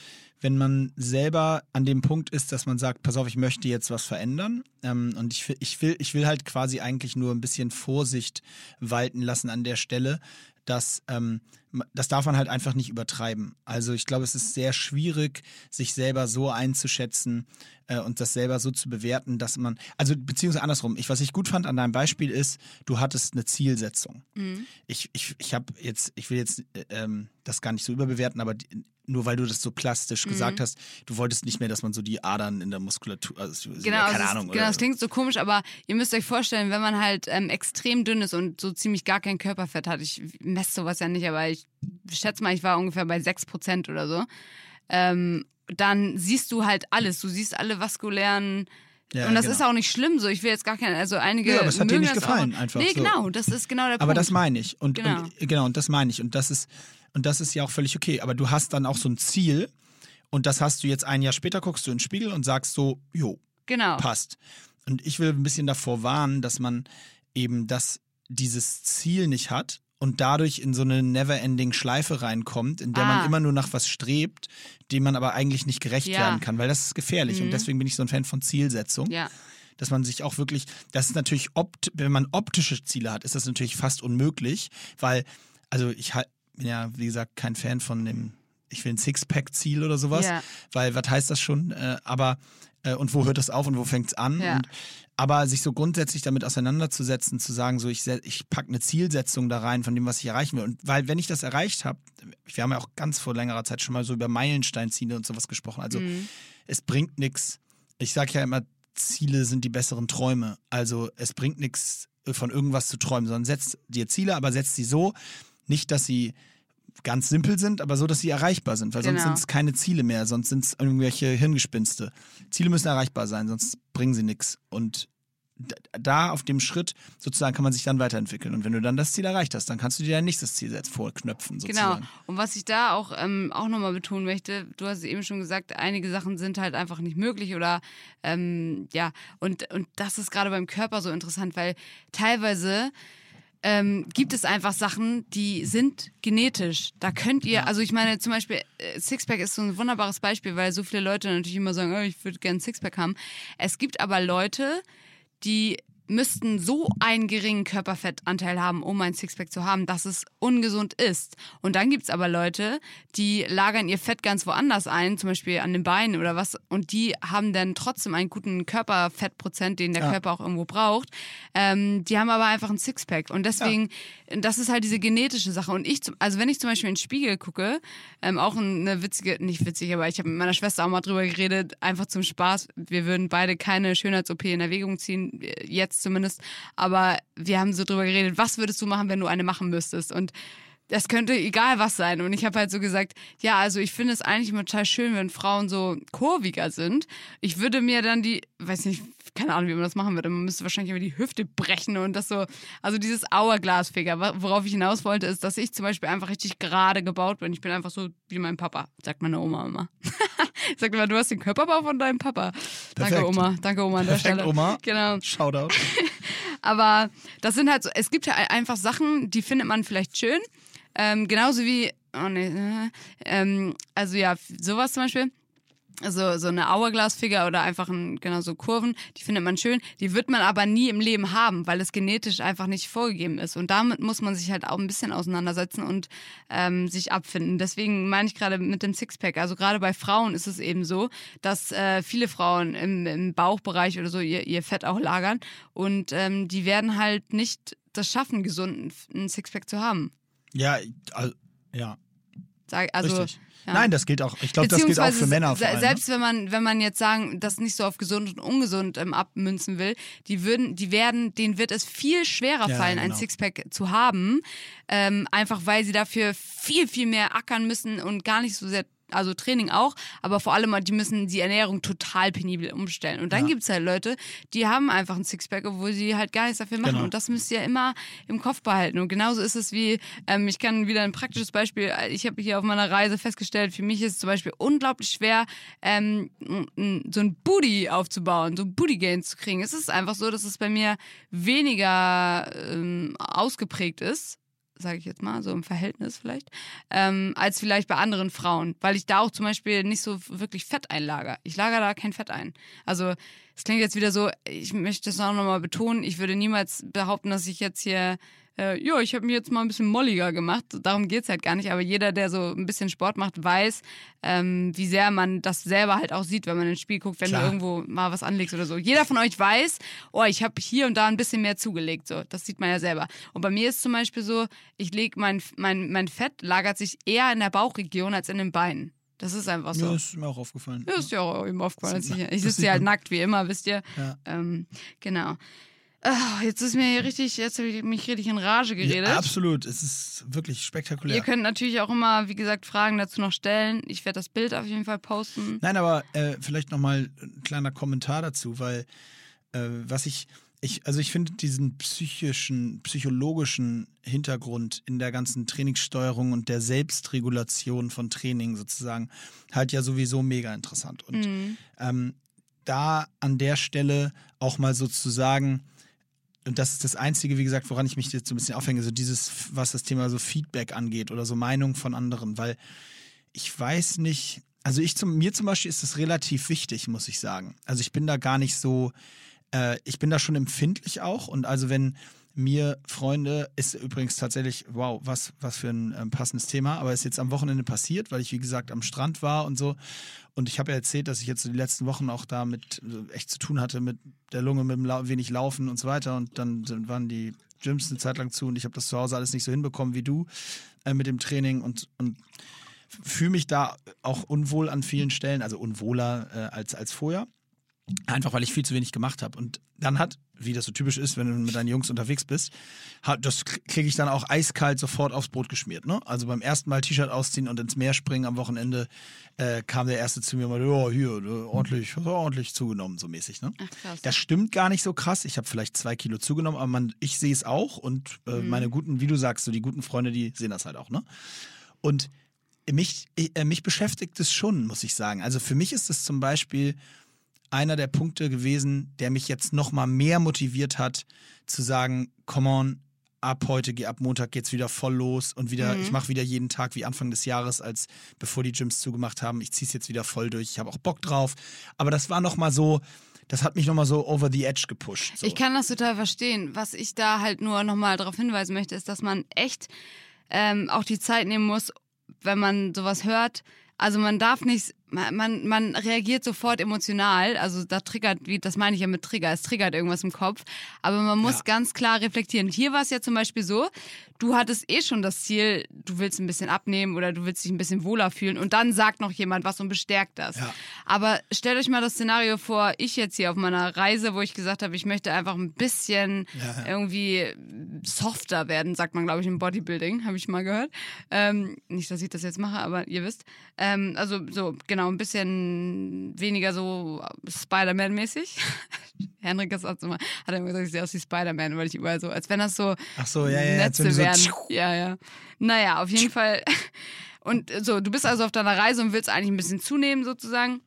wenn man selber an dem Punkt ist, dass man sagt, pass auf, ich möchte jetzt was verändern ähm, und ich, will- ich, will, ich will halt quasi eigentlich nur ein bisschen Vorsicht walten lassen an der Stelle, dass ähm, das darf man halt einfach nicht übertreiben. Also ich glaube, es ist sehr schwierig, sich selber so einzuschätzen äh, und das selber so zu bewerten, dass man, also beziehungsweise andersrum, ich, was ich gut fand an deinem Beispiel ist, du hattest eine Zielsetzung. Ich, ich, ich habe jetzt, ich will jetzt äh, ähm, das gar nicht so überbewerten, aber die, nur weil du das so plastisch gesagt hast, du wolltest nicht mehr, dass man so die Adern in der Muskulatur, also Genau, keine also Ahnung. genau, oder, das klingt so komisch, aber ihr müsst euch vorstellen, wenn man halt ähm, extrem dünn ist und so ziemlich gar kein Körperfett hat, ich messe sowas ja nicht, aber ich schätze mal, ich war ungefähr bei 6% oder so, ähm, dann siehst du halt alles. Du siehst alle vaskulären Ja, und das genau. ist auch nicht schlimm so. Ich will jetzt gar keine, also einige. Ja, aber es hat dir nicht gefallen, auch. einfach Nee, so. genau, das ist genau der Aber Punkt. das meine ich. Und Genau. Und, genau, und das meine ich. Und das ist, und das ist ja auch völlig okay. Aber du hast dann auch so ein Ziel und das hast du jetzt ein Jahr später, guckst du in den Spiegel und sagst so, jo, genau. passt. Und ich will ein bisschen davor warnen, dass man eben das, dieses Ziel nicht hat und dadurch in so eine never-ending Schleife reinkommt, in der Ah. man immer nur nach was strebt, dem man aber eigentlich nicht gerecht Ja. werden kann, weil das ist gefährlich. Und deswegen bin ich so ein Fan von Zielsetzung Ja. dass man sich auch wirklich, das ist natürlich, opt, wenn man optische Ziele hat, ist das natürlich fast unmöglich, weil, also ich bin ja, wie gesagt, kein Fan von dem, ich will ein Sixpack-Ziel oder sowas, Ja. weil was heißt das schon? Äh, aber, äh, und wo hört das auf und wo fängt es an? Ja. Und, aber sich so grundsätzlich damit auseinanderzusetzen, zu sagen, so ich, ich packe eine Zielsetzung da rein von dem, was ich erreichen will. Und weil, wenn ich das erreicht habe, wir haben ja auch ganz vor längerer Zeit schon mal so über Meilensteinziele und sowas gesprochen. Also Mhm. es bringt nichts. Ich sage ja immer, Ziele sind die besseren Träume. Also es bringt nichts, von irgendwas zu träumen, sondern setzt dir Ziele, aber setzt sie so, nicht, dass sie ganz simpel sind, aber so, dass sie erreichbar sind, weil sonst Genau. sind es keine Ziele mehr, sonst sind es irgendwelche Hirngespinste. Ziele müssen erreichbar sein, sonst bringen sie nichts. Und da auf dem Schritt sozusagen kann man sich dann weiterentwickeln. Und wenn du dann das Ziel erreicht hast, dann kannst du dir dein nächstes Ziel jetzt vorknöpfen Genau. sozusagen. Und was ich da auch, ähm, auch nochmal betonen möchte, du hast es eben schon gesagt, einige Sachen sind halt einfach nicht möglich oder ähm, ja, und, und das ist gerade beim Körper so interessant, weil teilweise ähm, gibt es einfach Sachen, die sind genetisch. Da könnt ihr, also ich meine zum Beispiel, äh, Sixpack ist so ein wunderbares Beispiel, weil so viele Leute natürlich immer sagen, oh, ich würde gerne Sixpack haben. Es gibt aber Leute, die müssten so einen geringen Körperfettanteil haben, um ein Sixpack zu haben, dass es ungesund ist. Und dann gibt's aber Leute, die lagern ihr Fett ganz woanders ein, zum Beispiel an den Beinen oder was, und die haben dann trotzdem einen guten Körperfettprozent, den der Ja. Körper auch irgendwo braucht. Ähm, die haben aber einfach ein Sixpack. Und deswegen, das ist halt diese genetische Sache. Und ich, zum- also wenn ich zum Beispiel in den Spiegel gucke, ähm, auch eine witzige, nicht witzig, aber ich habe mit meiner Schwester auch mal drüber geredet, einfach zum Spaß. Wir würden beide keine Schönheits-OP in Erwägung ziehen, jetzt zumindest. Aber wir haben so drüber geredet, was würdest du machen, wenn du eine machen müsstest? Und das könnte egal was sein. Und ich habe halt so gesagt, ja, also ich finde es eigentlich immer total schön, wenn Frauen so kurviger sind. Ich würde mir dann die, weiß nicht, keine Ahnung, wie man das machen würde. Man müsste wahrscheinlich über die Hüfte brechen und das so, also dieses Hourglass-Figure. Worauf ich hinaus wollte, ist, dass ich zum Beispiel einfach richtig gerade gebaut bin. Ich bin einfach so wie mein Papa, sagt meine Oma immer. sagt immer, du hast den Körperbau von deinem Papa. Danke, Perfekt. Oma. Danke, Oma an der Perfekt, Stelle. Oma. Genau. Shoutout. Aber das sind halt so, es gibt ja einfach Sachen, die findet man vielleicht schön. Ähm, genauso wie, oh nee, äh, ähm, also ja, sowas zum Beispiel. Also so eine Hourglass-Figure oder einfach ein, genau so Kurven, die findet man schön. Die wird man aber nie im Leben haben, weil es genetisch einfach nicht vorgegeben ist. Und damit muss man sich halt auch ein bisschen auseinandersetzen und ähm, sich abfinden. Deswegen meine ich gerade mit dem Sixpack. Also gerade bei Frauen ist es eben so, dass äh, viele Frauen im, im Bauchbereich oder so ihr, ihr Fett auch lagern. Und ähm, die werden halt nicht das schaffen, gesund ein Sixpack zu haben. Ja, also, ja, also, richtig. ja. Nein, das gilt auch. Ich glaube, das gilt auch für Männer vor allem. ne? Selbst wenn man, wenn man jetzt sagen, das nicht so auf gesund und ungesund ähm, abmünzen will, die würden, die werden, denen wird es viel schwerer Ja, fallen, ein genau. Sixpack zu haben, ähm, einfach weil sie dafür viel, viel mehr ackern müssen und gar nicht so sehr also Training auch, aber vor allem, die müssen die Ernährung total penibel umstellen. Und dann Ja. gibt's halt Leute, die haben einfach ein Sixpack, obwohl sie halt gar nichts dafür machen. Genau. Und das müsst ihr immer im Kopf behalten. Und genauso ist es wie, ähm, ich kann wieder ein praktisches Beispiel, ich habe hier auf meiner Reise festgestellt, für mich ist es zum Beispiel unglaublich schwer, ähm, so ein Booty aufzubauen, so Booty Gains zu kriegen. Es ist einfach so, dass es bei mir weniger ähm, ausgeprägt ist sage ich jetzt mal, so im Verhältnis vielleicht, ähm, als vielleicht bei anderen Frauen, weil ich da auch zum Beispiel nicht so wirklich Fett einlager. Ich lager da kein Fett ein. Also es klingt jetzt wieder so, ich möchte das auch nochmal betonen, ich würde niemals behaupten, dass ich jetzt hier, äh, ja, ich habe mir jetzt mal ein bisschen molliger gemacht. Darum geht's halt gar nicht. Aber jeder, der so ein bisschen Sport macht, weiß, ähm, wie sehr man das selber halt auch sieht, wenn man ins Spiel guckt, wenn Klar. du irgendwo mal was anlegst oder so. Jeder von euch weiß, oh, ich habe hier und da ein bisschen mehr zugelegt. So, das sieht man ja selber. Und bei mir ist zum Beispiel so, ich lege mein, mein, mein Fett lagert sich eher in der Bauchregion als in den Beinen. Das ist einfach so. Ja, das ist mir auch aufgefallen. Ja, ist ja auch eben aufgefallen. Ich, sitze ja halt nackt wie immer, wisst ihr. Ja. Ähm, genau. Ah, jetzt ist mir hier richtig, jetzt habe ich mich richtig in Rage geredet. Ja, absolut, es ist wirklich spektakulär. Ihr könnt natürlich auch immer, wie gesagt, Fragen dazu noch stellen. Ich werde das Bild auf jeden Fall posten. Nein, aber äh, vielleicht nochmal ein kleiner Kommentar dazu, weil äh, was ich, ich, also ich finde diesen psychischen, psychologischen Hintergrund in der ganzen Trainingssteuerung und der Selbstregulation von Training sozusagen halt ja sowieso mega interessant. Und Mhm. ähm, da an der Stelle auch mal sozusagen, und das ist das Einzige, wie gesagt, woran ich mich jetzt so ein bisschen aufhänge, so dieses, was das Thema so Feedback angeht oder so Meinung von anderen, weil ich weiß nicht, also ich zum, mir zum Beispiel ist das relativ wichtig, muss ich sagen. Also ich bin da gar nicht so, äh, ich bin da schon empfindlich auch und also wenn mir Freunde, ist übrigens tatsächlich, wow, was, was für ein ähm, passendes Thema, aber ist jetzt am Wochenende passiert, weil ich wie gesagt am Strand war und so und ich habe ja erzählt, dass ich jetzt so die letzten Wochen auch damit äh, echt zu tun hatte mit der Lunge, mit dem Lau wenig Laufen und so weiter und dann sind- waren die Gyms eine Zeit lang zu und ich habe das zu Hause alles nicht so hinbekommen wie du äh, mit dem Training und, und fühle mich da auch unwohl an vielen Stellen, also unwohler äh, als, als vorher. Einfach weil ich viel zu wenig gemacht habe. Und dann hat, wie das so typisch ist, wenn du mit deinen Jungs unterwegs bist, das kriege ich dann auch eiskalt sofort aufs Brot geschmiert. Ne? Also beim ersten Mal T-Shirt ausziehen und ins Meer springen am Wochenende äh, kam der Erste zu mir und meinte, ja, hier, du, ordentlich, ordentlich zugenommen, so mäßig. Ne? Ach. Das stimmt gar nicht so krass. Ich habe vielleicht zwei Kilo zugenommen, aber man, ich sehe es auch und äh, Mhm. meine guten, wie du sagst, so die guten Freunde, die sehen das halt auch. Ne? Und mich, äh, mich beschäftigt es schon, muss ich sagen. Also für mich ist es zum Beispiel einer der Punkte gewesen, der mich jetzt noch mal mehr motiviert hat, zu sagen, come on, ab heute, geh- ab Montag geht's wieder voll los und wieder, Mhm. ich mache wieder jeden Tag wie Anfang des Jahres, als bevor die Gyms zugemacht haben. Ich zieh's jetzt wieder voll durch. Ich habe auch Bock drauf. Aber das war noch mal so, das hat mich noch mal so over the edge gepusht. So. Ich kann das total verstehen. Was ich da halt nur nochmal darauf hinweisen möchte, ist, dass man echt ähm, auch die Zeit nehmen muss, wenn man sowas hört. Also man darf nicht, man, man, man reagiert sofort emotional. Also da triggert, wie das meine ich ja mit Trigger, es triggert irgendwas im Kopf. Aber man muss Ja. ganz klar reflektieren. Hier war es ja zum Beispiel so, du hattest eh schon das Ziel, du willst ein bisschen abnehmen oder du willst dich ein bisschen wohler fühlen und dann sagt noch jemand was und bestärkt das. Ja. Aber stellt euch mal das Szenario vor, ich jetzt hier auf meiner Reise, wo ich gesagt habe, ich möchte einfach ein bisschen Ja, ja. irgendwie softer werden, sagt man, glaube ich, im Bodybuilding, habe ich mal gehört. Ähm, nicht, dass ich das jetzt mache, aber ihr wisst. Ähm, also so, genau, ein bisschen weniger so Spider-Man-mäßig. Henrik hat immer, hat immer gesagt, ich sehe aus wie Spider-Man, weil ich überall so, als wenn das so Ach so, ja, ja, Netze so werden. Ja, ja. Naja, auf jeden Fall. Und so, du bist also auf deiner Reise und willst eigentlich ein bisschen zunehmen sozusagen.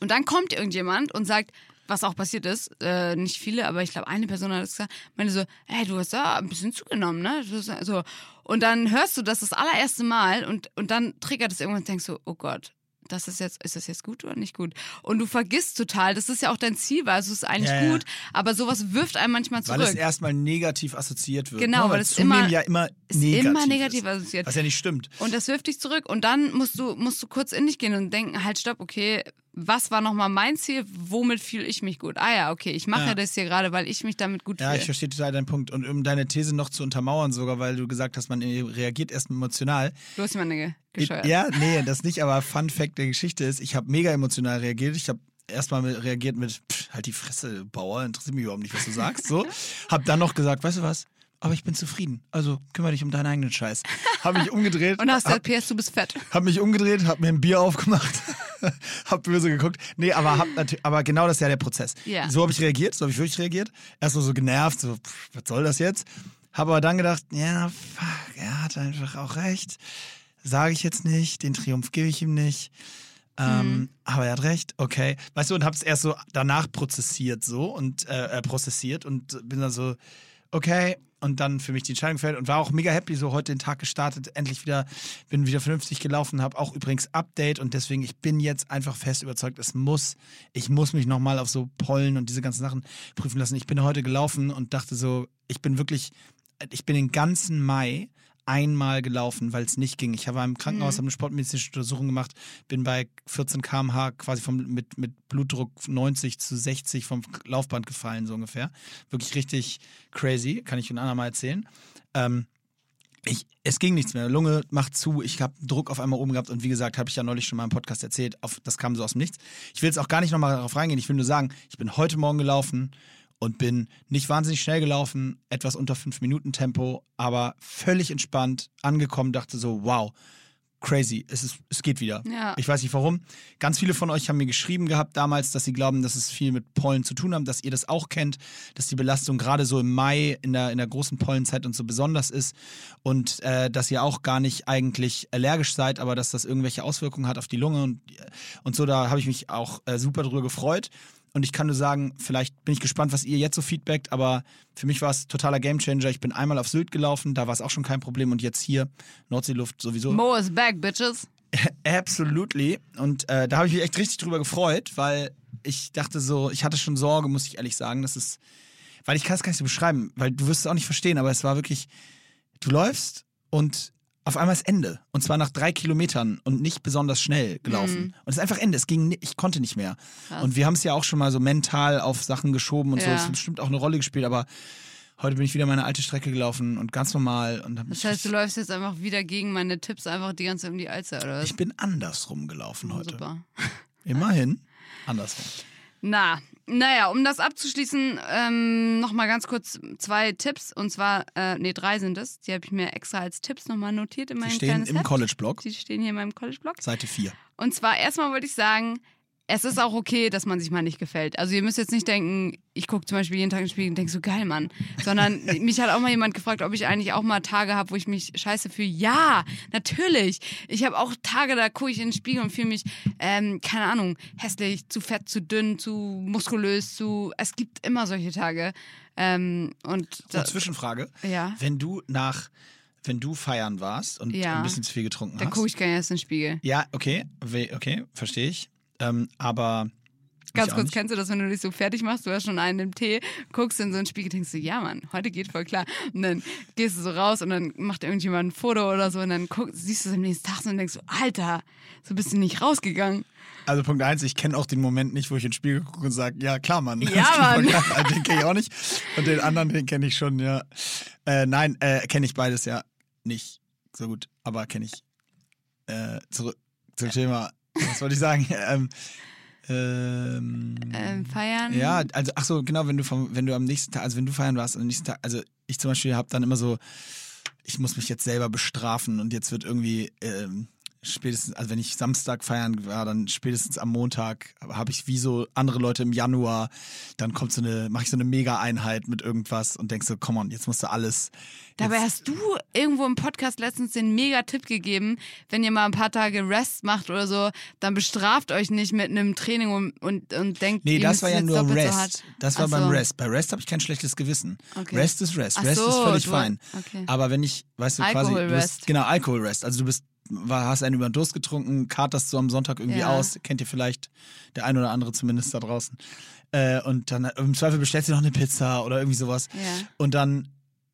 Und dann kommt irgendjemand und sagt, was auch passiert ist, äh, nicht viele, aber ich glaube, eine Person hat es gesagt, meinte so, ey, du hast da ein bisschen zugenommen, ne? So. Und dann hörst du das das allererste Mal und, und dann triggert es irgendwann und denkst so, oh Gott, das ist jetzt, ist das jetzt gut oder nicht gut? Und du vergisst total, das ist ja auch dein Ziel, weil es ist eigentlich Ja, ja. gut, aber sowas wirft einem manchmal Weil es zurück. erstmal negativ assoziiert wird. Genau, ne? weil es immer- ja immer ist negativ immer negativ ist. assoziiert. Was ja nicht stimmt. Und das wirft dich zurück. Und dann musst du, musst du kurz in dich gehen und denken, halt, stopp, okay, was war nochmal mein Ziel? Womit fühle ich mich gut? Ah ja, okay, ich mache Ja. das hier gerade, weil ich mich damit gut Ja, ich fühle. verstehe total deinen Punkt. Und um deine These noch zu untermauern, sogar, weil du gesagt hast, man reagiert erst emotional. Du hast jemanden ge gescheuert. Ja, nee, das nicht, aber Fun Fact der Geschichte ist, ich habe mega emotional reagiert. Ich habe erstmal reagiert mit, pff, halt die Fresse, Bauer, interessiert mich überhaupt nicht, was du sagst. So. Hab dann noch gesagt, weißt du was? Aber ich bin zufrieden. Also kümmere dich um deinen eigenen Scheiß. Hab mich umgedreht. Und hast gesagt, PS, du bist fett. hab mich umgedreht, hab mir ein Bier aufgemacht, hab böse geguckt. Nee, aber hab natürlich, aber genau das ist ja der Prozess. Ja. So habe ich reagiert, so habe ich wirklich reagiert. Erst so, so genervt, so, pff, was soll das jetzt? Habe aber dann gedacht, ja, fuck, er hat einfach auch recht. Sage ich jetzt nicht, den Triumph gebe ich ihm nicht. Ähm, Aber er hat recht, okay. Weißt du, und hab's erst so danach prozessiert so und äh, äh, prozessiert und bin dann so, okay, und dann für mich die Entscheidung gefällt und war auch mega happy, so heute den Tag gestartet, endlich wieder, bin wieder vernünftig gelaufen, habe auch übrigens Update und deswegen, ich bin jetzt einfach fest überzeugt, es muss, ich muss mich nochmal auf so Pollen und diese ganzen Sachen prüfen lassen. Ich bin heute gelaufen und dachte so, ich bin wirklich, ich bin den ganzen Mai einmal gelaufen, weil es nicht ging. Ich war im Krankenhaus, habe eine sportmedizinische Untersuchung gemacht, bin bei 14 km/h quasi vom, mit, mit Blutdruck 90 zu 60 vom Laufband gefallen, so ungefähr. Wirklich richtig crazy, kann ich Ihnen andermal erzählen. Ähm, ich, es ging nichts mehr. Lunge macht zu. Ich habe Druck auf einmal oben gehabt und wie gesagt, habe ich ja neulich schon mal im Podcast erzählt. Auf, das kam so aus dem Nichts. Ich will jetzt auch gar nicht nochmal darauf reingehen. Ich will nur sagen, ich bin heute Morgen gelaufen und bin nicht wahnsinnig schnell gelaufen, etwas unter 5 Minuten Tempo, aber völlig entspannt angekommen, dachte so, wow, crazy, es, ist, es geht wieder. Ja. Ich weiß nicht warum. Ganz viele von euch haben mir geschrieben gehabt damals, dass sie glauben, dass es viel mit Pollen zu tun hat, dass ihr das auch kennt, dass die Belastung gerade so im Mai in der, in der großen Pollenzeit und so besonders ist und äh, dass ihr auch gar nicht eigentlich allergisch seid, aber dass das irgendwelche Auswirkungen hat auf die Lunge und, und so. Da habe ich mich auch äh, super drüber gefreut. Und ich kann nur sagen, vielleicht bin ich gespannt, was ihr jetzt so feedbackt, aber für mich war es totaler Gamechanger. Ich bin einmal auf Sylt gelaufen, da war es auch schon kein Problem und jetzt hier Nordseeluft sowieso. Mo is back, bitches. Absolutely. Und äh, da habe ich mich echt richtig drüber gefreut, weil ich dachte so, ich hatte schon Sorge, muss ich ehrlich sagen, dass es, weil ich kann es gar nicht so beschreiben, weil du wirst es auch nicht verstehen, aber es war wirklich, du läufst und auf einmal ist Ende. Und zwar nach drei Kilometern und nicht besonders schnell gelaufen. Und es ist einfach Ende. Es ging, ich konnte nicht mehr. Krass. Und wir haben es ja auch schon mal so mental auf Sachen geschoben und so. Ja. Das hat bestimmt auch eine Rolle gespielt, aber heute bin ich wieder meine alte Strecke gelaufen und ganz normal. Und Das heißt, du läufst jetzt einfach wieder gegen meine Tipps einfach die ganze Zeit um die Alster, oder was? ich bin andersrum gelaufen heute. Super. Immerhin andersrum. Na, naja, um das abzuschließen, ähm, nochmal ganz kurz zwei Tipps. Und zwar, äh, nee, drei sind es. Die habe ich mir extra als Tipps nochmal notiert in Die meinem stehen kleines im. College-Blog, Die stehen hier in meinem College-Blog. Seite 4. Und zwar erstmal wollte ich sagen, es ist auch okay, dass man sich mal nicht gefällt. Also ihr müsst jetzt nicht denken, ich gucke zum Beispiel jeden Tag ins Spiegel und denke so, geil, Mann. Sondern mich hat auch mal jemand gefragt, ob ich eigentlich auch mal Tage habe, wo ich mich scheiße fühle. Ja, natürlich. Ich habe auch Tage, da gucke ich in den Spiegel und fühle mich, ähm, keine Ahnung, hässlich, zu fett, zu dünn, zu muskulös, zu... Es gibt immer solche Tage. Ähm, und da, Zwischenfrage. ja, Wenn du nach, wenn du feiern warst und Ja. ein bisschen zu viel getrunken dann hast. gucke ich gar nicht erst in den Spiegel. Ja, okay, okay, verstehe ich. Ähm, aber Ganz kurz, kennst du das, wenn du dich so fertig machst, du hast schon einen im Tee, guckst in so einen Spiegel, denkst du, ja Mann, heute geht voll klar. Und dann gehst du so raus und dann macht irgendjemand ein Foto oder so und dann guck, siehst du es am nächsten Tag so und denkst so, Alter, so bist du nicht rausgegangen. Also Punkt eins, ich kenne auch den Moment nicht, wo ich in den Spiegel gucke und sage, ja klar, Mann. Ja, Mann. klar. Den kenne ich auch nicht. Und den anderen, den kenne ich schon, ja. Äh, nein, äh, kenne ich beides ja nicht so gut, aber kenne ich. Äh, zurück zum Thema, was wollte ich sagen? ähm, ähm, Ähm, feiern. Ja, also ach so, genau, wenn du vom, wenn du am nächsten Tag, also wenn du feiern warst, am nächsten Tag, also ich zum Beispiel habe dann immer so, ich muss mich jetzt selber bestrafen und jetzt wird irgendwie ähm, spätestens, also wenn ich Samstag feiern war, dann spätestens am Montag habe ich wie so andere Leute im Januar, dann kommt so eine, mache ich so eine Mega-Einheit mit irgendwas und denkst so, komm on, jetzt musst du alles. Dabei hast du irgendwo im Podcast letztens den Mega-Tipp gegeben, wenn ihr mal ein paar Tage Rest macht oder so, dann bestraft euch nicht mit einem Training und, und, und denkt, Nee, das war ja nur so Rest. hart. das war Ach beim so. Rest. Bei Rest habe ich kein schlechtes Gewissen. Okay. Rest ist Rest. Rest ist so, völlig du- fein. okay. Aber wenn ich, weißt du, quasi, du bist, genau, Alkoholrest. Also du bist, war, hast einen über den Durst getrunken, katerst so am Sonntag irgendwie Ja. aus, kennt ihr vielleicht der ein oder andere zumindest da draußen. Äh, und dann im Zweifel bestellst du noch eine Pizza oder irgendwie sowas. Ja. Und dann,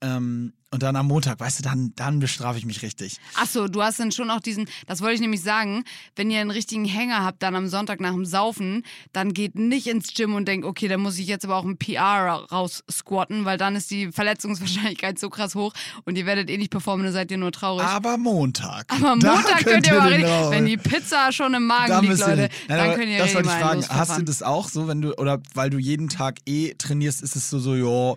ähm, und dann am Montag, weißt du, dann, dann bestrafe ich mich richtig. Ach so, du hast dann schon auch diesen, das wollte ich nämlich sagen, wenn ihr einen richtigen Hänger habt, dann am Sonntag nach dem Saufen, dann geht nicht ins Gym und denkt, okay, da muss ich jetzt aber auch ein PR raus squatten, weil dann ist die Verletzungswahrscheinlichkeit so krass hoch und ihr werdet eh nicht performen, dann seid ihr nur traurig. Aber Montag. aber Montag könnt ihr mal den richtig, wenn die Pizza schon im Magen Da liegt, ihr Leute. Nein, dann aber könnt ihr das wollte ich fragen. Hast du das auch so, wenn du, oder weil du jeden Tag eh trainierst, ist es so, so, ja,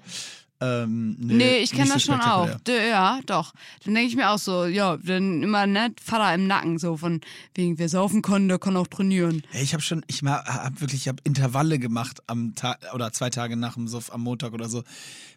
ähm, nee, Nee, ich kenne das so schon auch. ja, doch. Dann denke ich mir auch so, ja, dann immer ne, Vater im Nacken, so von wegen, wer saufen kann, der kann auch trainieren. Hey, ich habe schon, ich habe wirklich, ich habe Intervalle gemacht am Tag oder zwei Tage nach dem Suff am Montag oder so,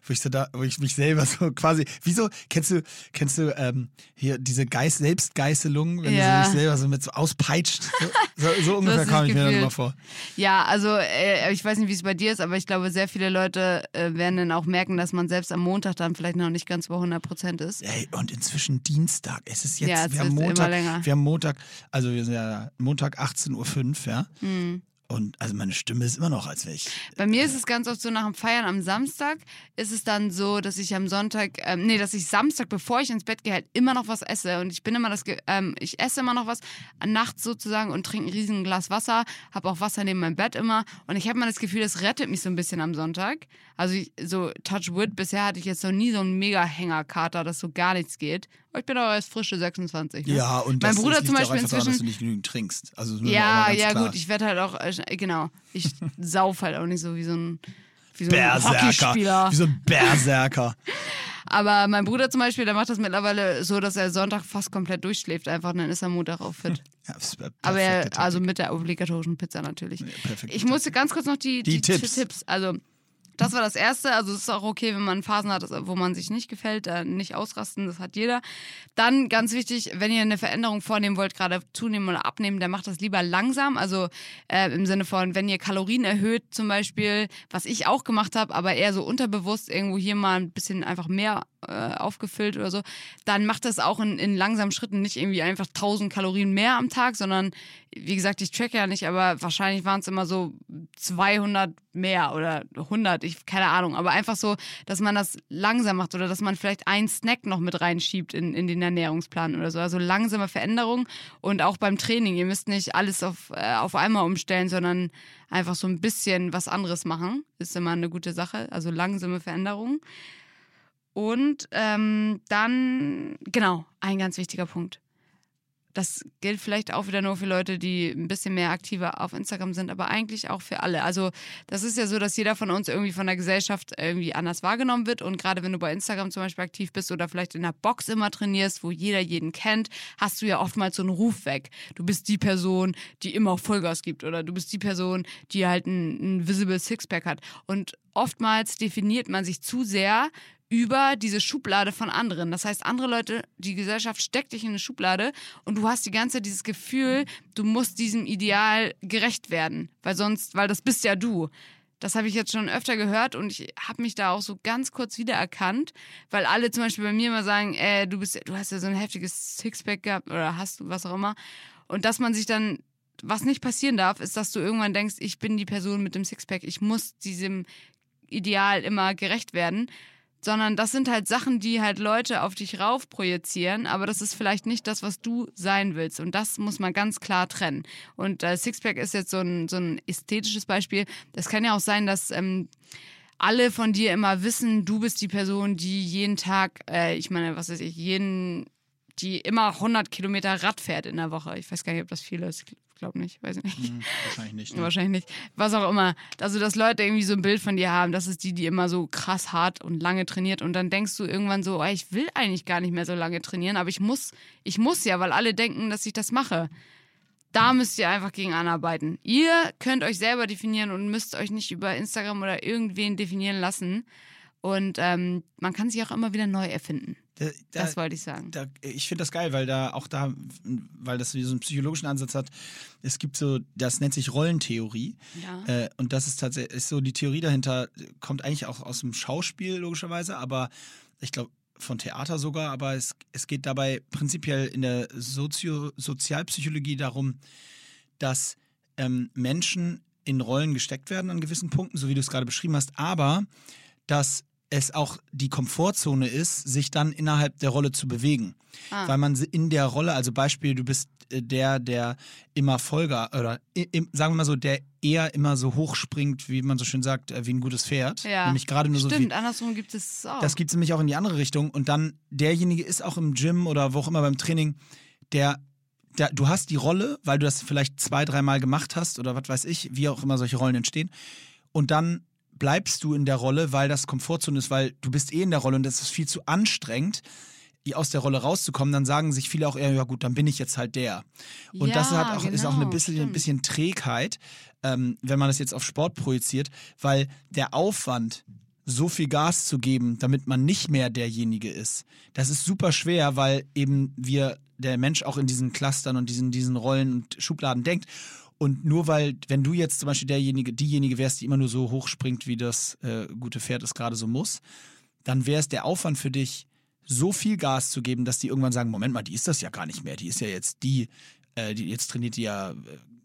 wo ich so da, wo ich mich selber so quasi, wieso kennst du, kennst du ähm, hier diese Geist, Selbstgeißelung, wenn Ja. du so dich selber so mit so auspeitscht, so, so, so ungefähr kam ich mir dann immer vor. Ja, also äh, ich weiß nicht, wie es bei dir ist, aber ich glaube, sehr viele Leute äh, werden dann auch merken, dass man selbst am Montag dann vielleicht noch nicht ganz bei 100 Prozent ist. Ey, und inzwischen Dienstag. Es ist jetzt, Ja, es wir haben Montag, länger. wir haben Montag, also wir sind ja Montag 18.05 Uhr, ja. Hm. Und also meine Stimme ist immer noch, als wäre ich. Bei mir ist es ganz oft so, nach dem Feiern am Samstag ist es dann so, dass ich am Sonntag, ähm, nee, dass ich Samstag, bevor ich ins Bett gehe, halt immer noch was esse. Und ich bin immer das, ähm, ich esse immer noch was nachts sozusagen und trinke ein riesen Glas Wasser, habe auch Wasser neben meinem Bett immer. Und ich habe mal das Gefühl, das rettet mich so ein bisschen am Sonntag. Also ich, so Touch Wood, bisher hatte ich jetzt noch nie so einen mega Hängerkater, dass so gar nichts geht. Ich bin aber erst frische 26. Ne? Ja, und mein das, Bruder zum ja Beispiel einfach daran, dass inzwischen. du nicht genügend trinkst. Also Ja, ja, klar. gut, ich werde halt auch, äh, genau, ich sauf halt auch nicht so wie so ein wie so ein Berserker. Hockeyspieler. Wie so ein Berserker. Aber mein Bruder zum Beispiel, der macht das mittlerweile so, dass er Sonntag fast komplett durchschläft einfach, und dann ist er Montag auch fit. Ja, Aber er, also mit der obligatorischen Pizza natürlich. perfekte Ich musste ganz kurz noch die, Die die, Tipps. Tipps. Also, das war das Erste. Also, es ist auch okay, wenn man Phasen hat, wo man sich nicht gefällt, nicht ausrasten, das hat jeder. Dann ganz wichtig, wenn ihr eine Veränderung vornehmen wollt, gerade zunehmen oder abnehmen, dann macht das lieber langsam. Also äh, im Sinne von, wenn ihr Kalorien erhöht, zum Beispiel, was ich auch gemacht habe, aber eher so unterbewusst irgendwo hier mal ein bisschen einfach mehr äh, aufgefüllt oder so, dann macht das auch in, in langsamen Schritten nicht irgendwie einfach 1000 Kalorien mehr am Tag, sondern wie gesagt, ich track ja nicht, aber wahrscheinlich waren es immer so 200 mehr oder 100, ich keine Ahnung, aber einfach so, dass man das langsam macht oder dass man vielleicht einen Snack noch mit reinschiebt in, in den Ernährungsplan oder so. Also langsame Veränderung und auch beim Training. Ihr müsst nicht alles auf, äh, auf einmal umstellen, sondern einfach so ein bisschen was anderes machen. Ist immer eine gute Sache. Also langsame Veränderung. Und ähm, dann, genau, ein ganz wichtiger Punkt. Das gilt vielleicht auch wieder nur für Leute, die ein bisschen mehr aktiver auf Instagram sind, aber eigentlich auch für alle. Also das ist ja so, dass jeder von uns irgendwie von der Gesellschaft irgendwie anders wahrgenommen wird. Und gerade wenn du bei Instagram zum Beispiel aktiv bist oder vielleicht in der Box immer trainierst, wo jeder jeden kennt, hast du ja oftmals so einen Ruf weg. Du bist die Person, die immer Vollgas gibt oder du bist die Person, die halt ein, ein visible Sixpack hat. Und oftmals definiert man sich zu sehr über diese Schublade von anderen. Das heißt, andere Leute, die Gesellschaft steckt dich in eine Schublade und du hast die ganze Zeit dieses Gefühl, du musst diesem Ideal gerecht werden, weil sonst, weil das bist ja du. Das habe ich jetzt schon öfter gehört und ich habe mich da auch so ganz kurz wiedererkannt, weil alle zum Beispiel bei mir immer sagen, äh, du bist, du hast ja so ein heftiges Sixpack gehabt oder hast du was auch immer. Und dass man sich dann, was nicht passieren darf, ist, dass du irgendwann denkst, ich bin die Person mit dem Sixpack, ich muss diesem Ideal immer gerecht werden sondern das sind halt Sachen, die halt Leute auf dich rauf projizieren, aber das ist vielleicht nicht das, was du sein willst. Und das muss man ganz klar trennen. Und äh, Sixpack ist jetzt so ein, so ein ästhetisches Beispiel. Das kann ja auch sein, dass ähm, alle von dir immer wissen, du bist die Person, die jeden Tag, äh, ich meine, was weiß ich, jeden, die immer 100 Kilometer Rad fährt in der Woche. Ich weiß gar nicht, ob das viel ist. Ich glaube nicht, weiß ich nicht. Hm, wahrscheinlich nicht. Ne? Wahrscheinlich nicht. Was auch immer. Also, dass Leute irgendwie so ein Bild von dir haben, das ist die, die immer so krass hart und lange trainiert. Und dann denkst du irgendwann so, oh, ich will eigentlich gar nicht mehr so lange trainieren, aber ich muss, ich muss ja, weil alle denken, dass ich das mache. Da müsst ihr einfach gegen anarbeiten. Ihr könnt euch selber definieren und müsst euch nicht über Instagram oder irgendwen definieren lassen. Und ähm, man kann sich auch immer wieder neu erfinden. Da, da, Das wollte ich sagen. da, ich finde das geil, weil da auch da, weil das so einen psychologischen Ansatz hat. Es gibt so, das nennt sich Rollentheorie. Ja. Äh, und das ist tatsächlich ist so, die Theorie dahinter kommt eigentlich auch aus dem Schauspiel, logischerweise, aber ich glaube von Theater sogar, aber es, es geht dabei prinzipiell in der Sozio Sozialpsychologie darum, dass ähm, Menschen in Rollen gesteckt werden an gewissen Punkten, so wie du es gerade beschrieben hast, aber dass es auch die Komfortzone ist, sich dann innerhalb der Rolle zu bewegen. Ah. Weil man in der Rolle, also Beispiel, du bist äh, der, der immer Folger, oder im, sagen wir mal so, der eher immer so hoch springt, wie man so schön sagt, äh, wie ein gutes Pferd. ja. Nämlich gerade nur so wie, Stimmt, andersrum gibt es auch. das gibt es nämlich auch in die andere Richtung. Und dann derjenige ist auch im Gym oder wo auch immer beim Training, der, der, du hast die Rolle, weil du das vielleicht zwei, dreimal gemacht hast oder was weiß ich, wie auch immer solche Rollen entstehen. Und dann bleibst du in der Rolle, weil das Komfortzone ist, weil du bist eh in der Rolle und es ist viel zu anstrengend, aus der Rolle rauszukommen, dann sagen sich viele auch eher, ja gut, dann bin ich jetzt halt der. Und das Ja, hat auch, ist auch eine genau, bisschen, ein bisschen Trägheit, ähm, wenn man das jetzt auf Sport projiziert, weil der Aufwand, so viel Gas zu geben, damit man nicht mehr derjenige ist, das ist super schwer, weil eben wir, der Mensch auch in diesen Clustern und diesen, diesen Rollen und Schubladen denkt. Und nur weil, wenn du jetzt zum Beispiel derjenige, diejenige wärst, die immer nur so hoch springt, wie das äh, gute Pferd es gerade so muss, dann wäre es der Aufwand für dich, so viel Gas zu geben, dass die irgendwann sagen, Moment mal, die ist das ja gar nicht mehr. Die ist ja jetzt die, äh, die jetzt trainiert die ja äh,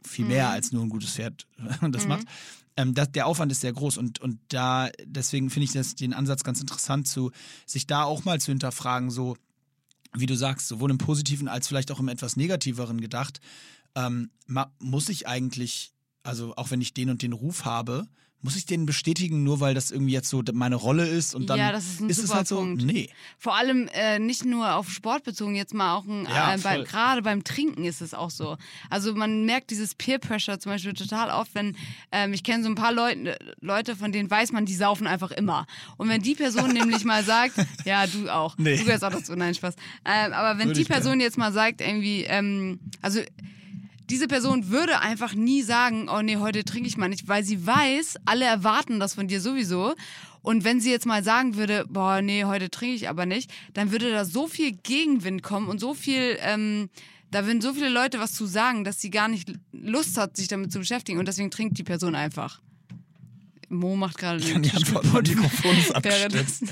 viel mehr als nur ein gutes Pferd das macht. Ähm, das, der Aufwand ist sehr groß und, und da, deswegen finde ich das, den Ansatz ganz interessant, zu, sich da auch mal zu hinterfragen, so, wie du sagst, sowohl im Positiven als vielleicht auch im etwas Negativeren gedacht, ähm, muss ich eigentlich, also auch wenn ich den und den Ruf habe, muss ich den bestätigen, nur weil das irgendwie jetzt so meine Rolle ist und dann Ja, das ist ein es super halt so, Punkt. nee. Vor allem äh, nicht nur auf Sport bezogen, jetzt mal auch ein, Ja, äh, bei, gerade beim Trinken ist es auch so. Also man merkt dieses Peer Pressure zum Beispiel total oft, wenn ähm, ich kenne so ein paar Leute, Leute, von denen weiß man, die saufen einfach immer. Und wenn die Person nämlich mal sagt, ja du auch, Nee. du gehörst auch dazu, nein Spaß. Ähm, aber wenn Würde die. Person jetzt mal sagt irgendwie, ähm, also diese Person würde einfach nie sagen, oh nee, heute trinke ich mal nicht, weil sie weiß, alle erwarten das von dir sowieso. Und wenn sie jetzt mal sagen würde, boah, nee, heute trinke ich aber nicht, dann würde da so viel Gegenwind kommen und so viel, ähm, da würden so viele Leute was zu sagen, dass sie gar nicht Lust hat, sich damit zu beschäftigen. Und deswegen trinkt die Person einfach. Mo macht gerade Ich kann die den Antwort Mikrofon ist. Währenddessen.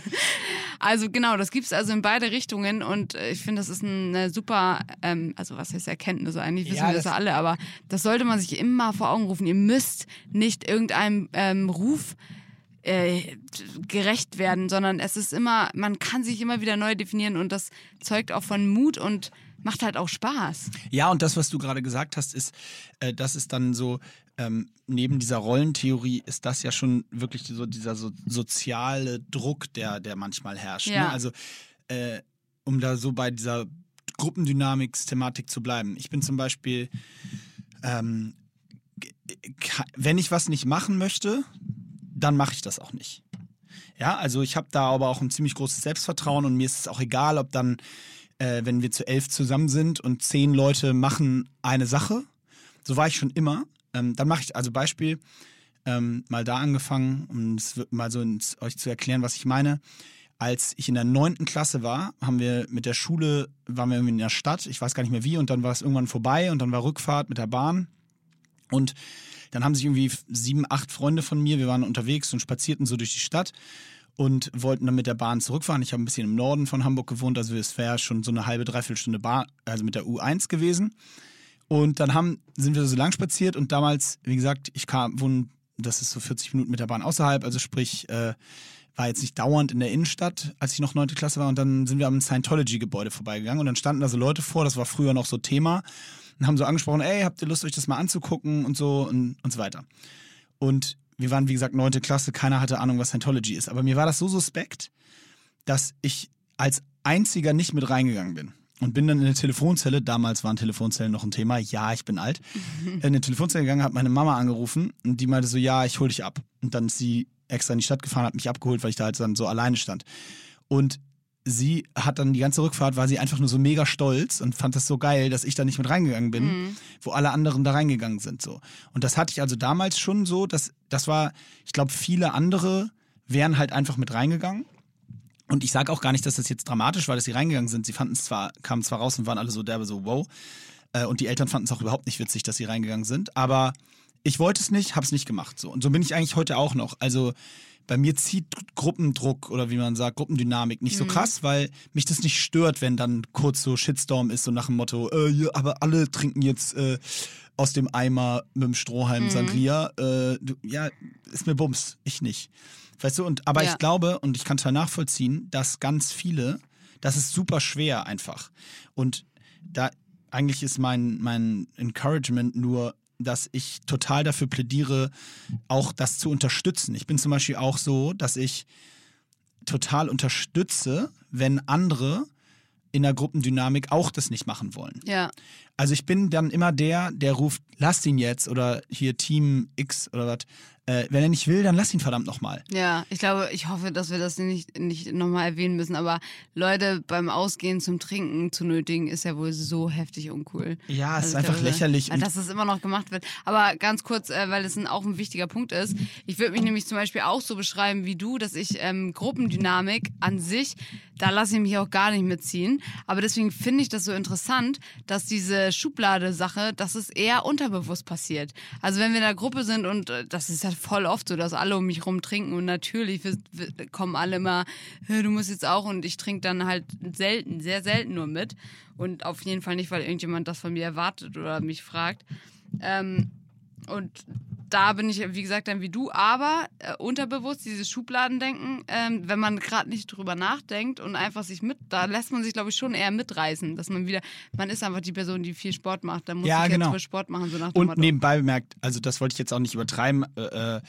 Also genau, das gibt es also in beide Richtungen und äh, ich finde, das ist eine super, ähm, also was heißt Erkenntnis eigentlich, wissen Ja, wir das das- ja alle, aber das sollte man sich immer vor Augen rufen. Ihr müsst nicht irgendeinem ähm, Ruf äh, gerecht werden, sondern es ist immer, man kann sich immer wieder neu definieren und das zeugt auch von Mut und macht halt auch Spaß. Ja, und das, was du gerade gesagt hast, ist, äh, das ist dann so, ähm, neben dieser Rollentheorie ist das ja schon wirklich so dieser so, soziale Druck, der, der manchmal herrscht. Ja. Ne? Also, äh, um da so bei dieser Gruppendynamics-Thematik zu bleiben. Ich bin zum Beispiel, ähm, wenn ich was nicht machen möchte, dann mache ich das auch nicht. Ja, also ich habe da aber auch ein ziemlich großes Selbstvertrauen und mir ist es auch egal, ob dann, äh, wenn wir zu elf zusammen sind und zehn Leute machen eine Sache, so war ich schon immer, ähm, dann mache ich, also Beispiel, ähm, mal da angefangen, um mal so ins, euch zu erklären, was ich meine. Als ich in der neunten Klasse war, haben wir mit der Schule, waren wir irgendwie in der Stadt, ich weiß gar nicht mehr wie, und dann war es irgendwann vorbei und dann war Rückfahrt mit der Bahn. Und dann haben sich irgendwie sieben, acht Freunde von mir, wir waren unterwegs und spazierten so durch die Stadt und wollten dann mit der Bahn zurückfahren. Ich habe ein bisschen im Norden von Hamburg gewohnt, also es wäre schon so eine halbe, dreiviertel Stunde Bahn, also mit der U1 gewesen. Und dann haben, sind wir so lang spaziert und damals, wie gesagt, ich kam, wohne, das ist so 40 Minuten mit der Bahn außerhalb, also sprich, äh, war jetzt nicht dauernd in der Innenstadt, als ich noch neunte Klasse war. Und dann sind wir am Scientology-Gebäude vorbeigegangen und dann standen da so Leute vor, das war früher noch so Thema, und haben so angesprochen, ey, habt ihr Lust, euch das mal anzugucken und so und, und so weiter. Und wir waren, wie gesagt, neunte Klasse, keiner hatte Ahnung, was Scientology ist. Aber mir war das so suspekt, dass ich als einziger nicht mit reingegangen bin. Und bin dann in eine Telefonzelle, damals waren Telefonzellen noch ein Thema, ja, ich bin alt, in eine Telefonzelle gegangen, hat meine Mama angerufen und die meinte so, ja, ich hol dich ab. Und dann ist sie extra in die Stadt gefahren, hat mich abgeholt, weil ich da halt dann so alleine stand. Und sie hat dann die ganze Rückfahrt, war sie einfach nur so mega stolz und fand das so geil, dass ich da nicht mit reingegangen bin, wo alle anderen da reingegangen sind. so. Und das hatte ich also damals schon so, dass das war, ich glaube, viele andere wären halt einfach mit reingegangen. Und ich sage auch gar nicht, dass das jetzt dramatisch war, dass sie reingegangen sind. Sie fanden es zwar, kamen zwar raus und waren alle so derbe so, wow. Äh, Und die Eltern fanden es auch überhaupt nicht witzig, dass sie reingegangen sind. Aber ich wollte es nicht, habe es nicht gemacht. So. Und so bin ich eigentlich heute auch noch. Also bei mir zieht Gruppendruck oder wie man sagt, Gruppendynamik nicht so krass, weil mich das nicht stört, wenn dann kurz so Shitstorm ist, so nach dem Motto, äh, ja, aber alle trinken jetzt äh, aus dem Eimer mit dem Strohhalm Sangria. Äh, du, ja, ist mir Bums, ich nicht. Weißt du, und aber Ja. ich glaube, und ich kann total nachvollziehen, dass ganz viele, das ist super schwer einfach. Und da eigentlich ist mein, mein Encouragement nur, dass ich total dafür plädiere, auch das zu unterstützen. Ich bin zum Beispiel auch so, dass ich total unterstütze, wenn andere in der Gruppendynamik auch das nicht machen wollen. Ja. Also ich bin dann immer der, der ruft, lass ihn jetzt oder hier Team X oder was. Äh, wenn er nicht will, dann lass ihn verdammt nochmal. Ja, ich glaube, ich hoffe, dass wir das nicht, nicht nochmal erwähnen müssen, aber Leute beim Ausgehen zum Trinken zu nötigen, ist ja wohl so heftig uncool. Ja, es ist Also ich einfach glaube, lächerlich. Dass es immer noch gemacht wird. Aber ganz kurz, äh, weil es ein, auch ein wichtiger Punkt ist. Ich würde mich nämlich zum Beispiel auch so beschreiben wie du, dass ich ähm, Gruppendynamik an sich, da lasse ich mich auch gar nicht mitziehen. Aber deswegen finde ich das so interessant, dass diese Schublade-Sache, dass es eher unterbewusst passiert. Also wenn wir in der Gruppe sind und äh, das ist ja voll oft so, dass alle um mich rum trinken und natürlich kommen alle immer, "Hä, du musst jetzt auch und ich trinke dann halt selten, sehr selten nur mit. Und auf jeden Fall nicht, weil irgendjemand das von mir erwartet oder mich fragt. Ähm, und da bin ich, wie gesagt, dann wie du, aber äh, unterbewusst dieses Schubladendenken, ähm, wenn man gerade nicht drüber nachdenkt und einfach sich mit, da lässt man sich, glaube ich, schon eher mitreißen, dass man wieder, man ist einfach die Person, die viel Sport macht, dann muss Ja, ich genau. jetzt Sport machen, so nach dem Und Motto. nebenbei bemerkt, also das wollte ich jetzt auch nicht übertreiben. Äh, äh,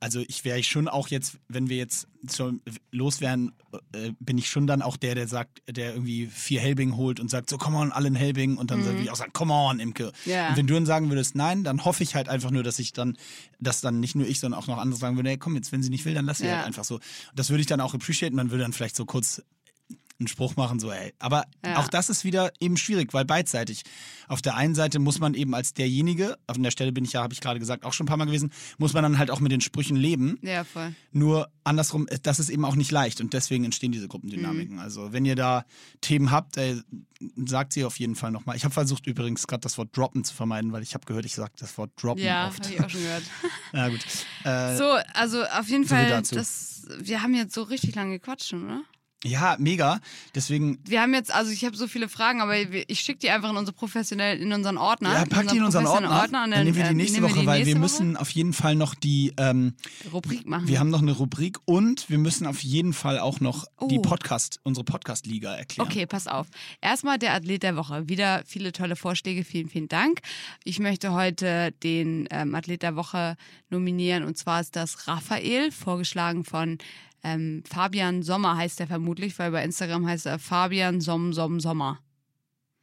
also ich wäre schon auch jetzt, wenn wir jetzt schon los wären, äh, bin ich schon dann auch der, der sagt, der irgendwie vier Helbing holt und sagt, so come on, alle in Helbing und dann würde ich auch sagen, come on, Imke. Mhm. Ja. Und wenn du dann sagen würdest, nein, dann hoffe ich halt einfach nur, dass ich dann, dass dann nicht nur ich, sondern auch noch andere sagen würden, hey, komm jetzt, wenn sie nicht will, dann lass sie Ja. halt einfach so. Das würde ich dann auch appreciaten, man würde dann vielleicht so kurz einen Spruch machen, so, ey. Aber Ja. auch das ist wieder eben schwierig, weil beidseitig. Auf der einen Seite muss man eben als derjenige, auf der Stelle bin ich ja, habe ich gerade gesagt, auch schon ein paar Mal gewesen, muss man dann halt auch mit den Sprüchen leben. Ja, voll. Nur andersrum, das ist eben auch nicht leicht und deswegen entstehen diese Gruppendynamiken. Mhm. Also wenn ihr da Themen habt, ey, sagt sie auf jeden Fall nochmal. Ich habe versucht übrigens gerade das Wort droppen zu vermeiden, weil ich habe gehört, ich sage das Wort droppen Ja, oft. habe ich auch schon gehört. ja gut. Äh, So, also auf jeden so Fall, das, wir haben jetzt so richtig lange gequatscht oder? Ja, mega. Deswegen Wir haben jetzt, also ich habe so viele Fragen, aber ich schicke die einfach in unsere professionell, in unseren Ordner. ja, pack die in unseren professionellen Ordner. und dann nehmen wir die äh, nächste wir Woche, die weil nächste wir Woche. müssen auf jeden Fall noch die ähm, Rubrik machen. Wir haben noch eine Rubrik und wir müssen auf jeden Fall auch noch die Oh. Podcast, unsere Podcast-Liga erklären. Okay, pass auf. Erstmal der Athlet der Woche. Wieder viele tolle Vorschläge. Vielen, vielen Dank. Ich möchte heute den ähm, Athlet der Woche nominieren und zwar ist das Raphael, vorgeschlagen von ähm, Fabian Sommer heißt er vermutlich, weil bei Instagram heißt er Fabian Somm Somm Sommer.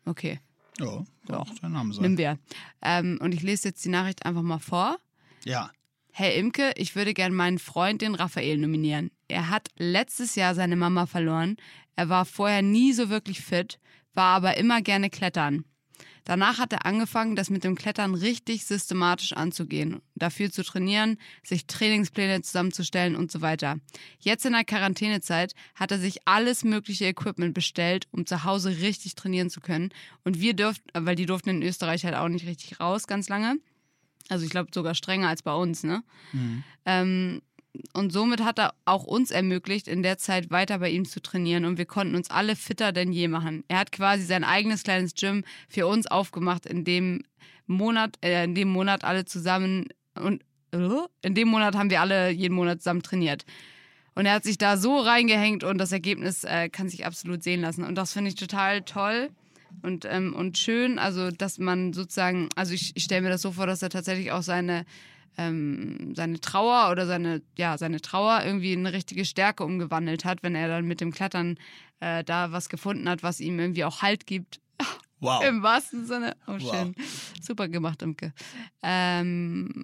Okay, Ja, kann auch dein Name sein. nehmen wir. Ähm, und ich lese jetzt die Nachricht einfach mal vor. Ja. Hey Imke, ich würde gern meinen Freund, den Raphael, nominieren. Er hat letztes Jahr seine Mama verloren. Er war vorher nie so wirklich fit, war aber immer gerne klettern. Danach hat er angefangen, das mit dem Klettern richtig systematisch anzugehen, dafür zu trainieren, sich Trainingspläne zusammenzustellen und so weiter. Jetzt in der Quarantänezeit hat er sich alles mögliche Equipment bestellt, um zu Hause richtig trainieren zu können. Und wir dürften, weil die durften in Österreich halt auch nicht richtig raus ganz lange. Also ich glaube sogar strenger als bei uns, ne? Ähm, und somit hat er auch uns ermöglicht, in der Zeit weiter bei ihm zu trainieren und wir konnten uns alle fitter denn je machen. Er hat quasi sein eigenes kleines Gym für uns aufgemacht, in dem Monat, äh, in dem Monat alle zusammen und äh, in dem Monat haben wir alle jeden Monat zusammen trainiert. Und er hat sich da so reingehängt und das Ergebnis äh, kann sich absolut sehen lassen. Und das finde ich total toll und, ähm, und schön. Also, dass man sozusagen, also ich, ich stelle mir das so vor, dass er tatsächlich auch seine, ähm, seine Trauer oder seine, ja, seine Trauer irgendwie in eine richtige Stärke umgewandelt hat, wenn er dann mit dem Klettern äh, da was gefunden hat, was ihm irgendwie auch Halt gibt. Wow. Im wahrsten Sinne. Oh, Wow. schön. Super gemacht, Imke. Ähm,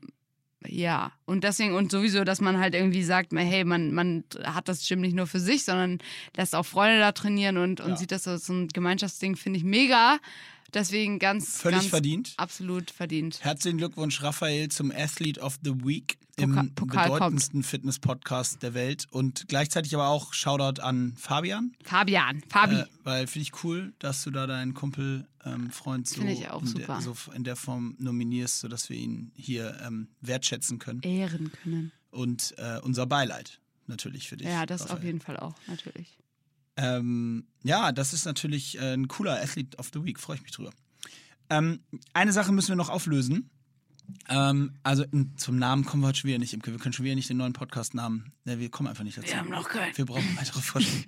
ja, und deswegen, und sowieso, dass man halt irgendwie sagt, hey, man, man hat das Gym nicht nur für sich, sondern lässt auch Freunde da trainieren und, und Ja. sieht das als so ein Gemeinschaftsding, finde ich mega. Deswegen ganz, Völlig ganz verdient. absolut verdient. Herzlichen Glückwunsch, Raphael, zum Athlete of the Week im Poka- Pokal bedeutendsten Fitness-Podcast der Welt. Und gleichzeitig aber auch Shoutout an Fabian. Fabian, Fabi. Äh, weil finde ich cool, dass du da deinen Kumpel, ähm, Freund so, in. Der, so in der Form nominierst, sodass wir ihn hier ähm, wertschätzen können. Ehren können. Und äh, unser Beileid natürlich für dich. Ja, das auf Raphael. jeden Fall auch, natürlich. Ähm, ja, das ist natürlich äh, ein cooler Athlete of the Week, freue ich mich drüber. Ähm, eine Sache müssen wir noch auflösen. Ähm, also in, zum Namen kommen wir heute schon wieder nicht. Wir können schon wieder nicht den neuen Podcast-Namen. Ja, wir kommen einfach nicht dazu. Wir haben noch keinen. Wir brauchen weitere Vorschläge.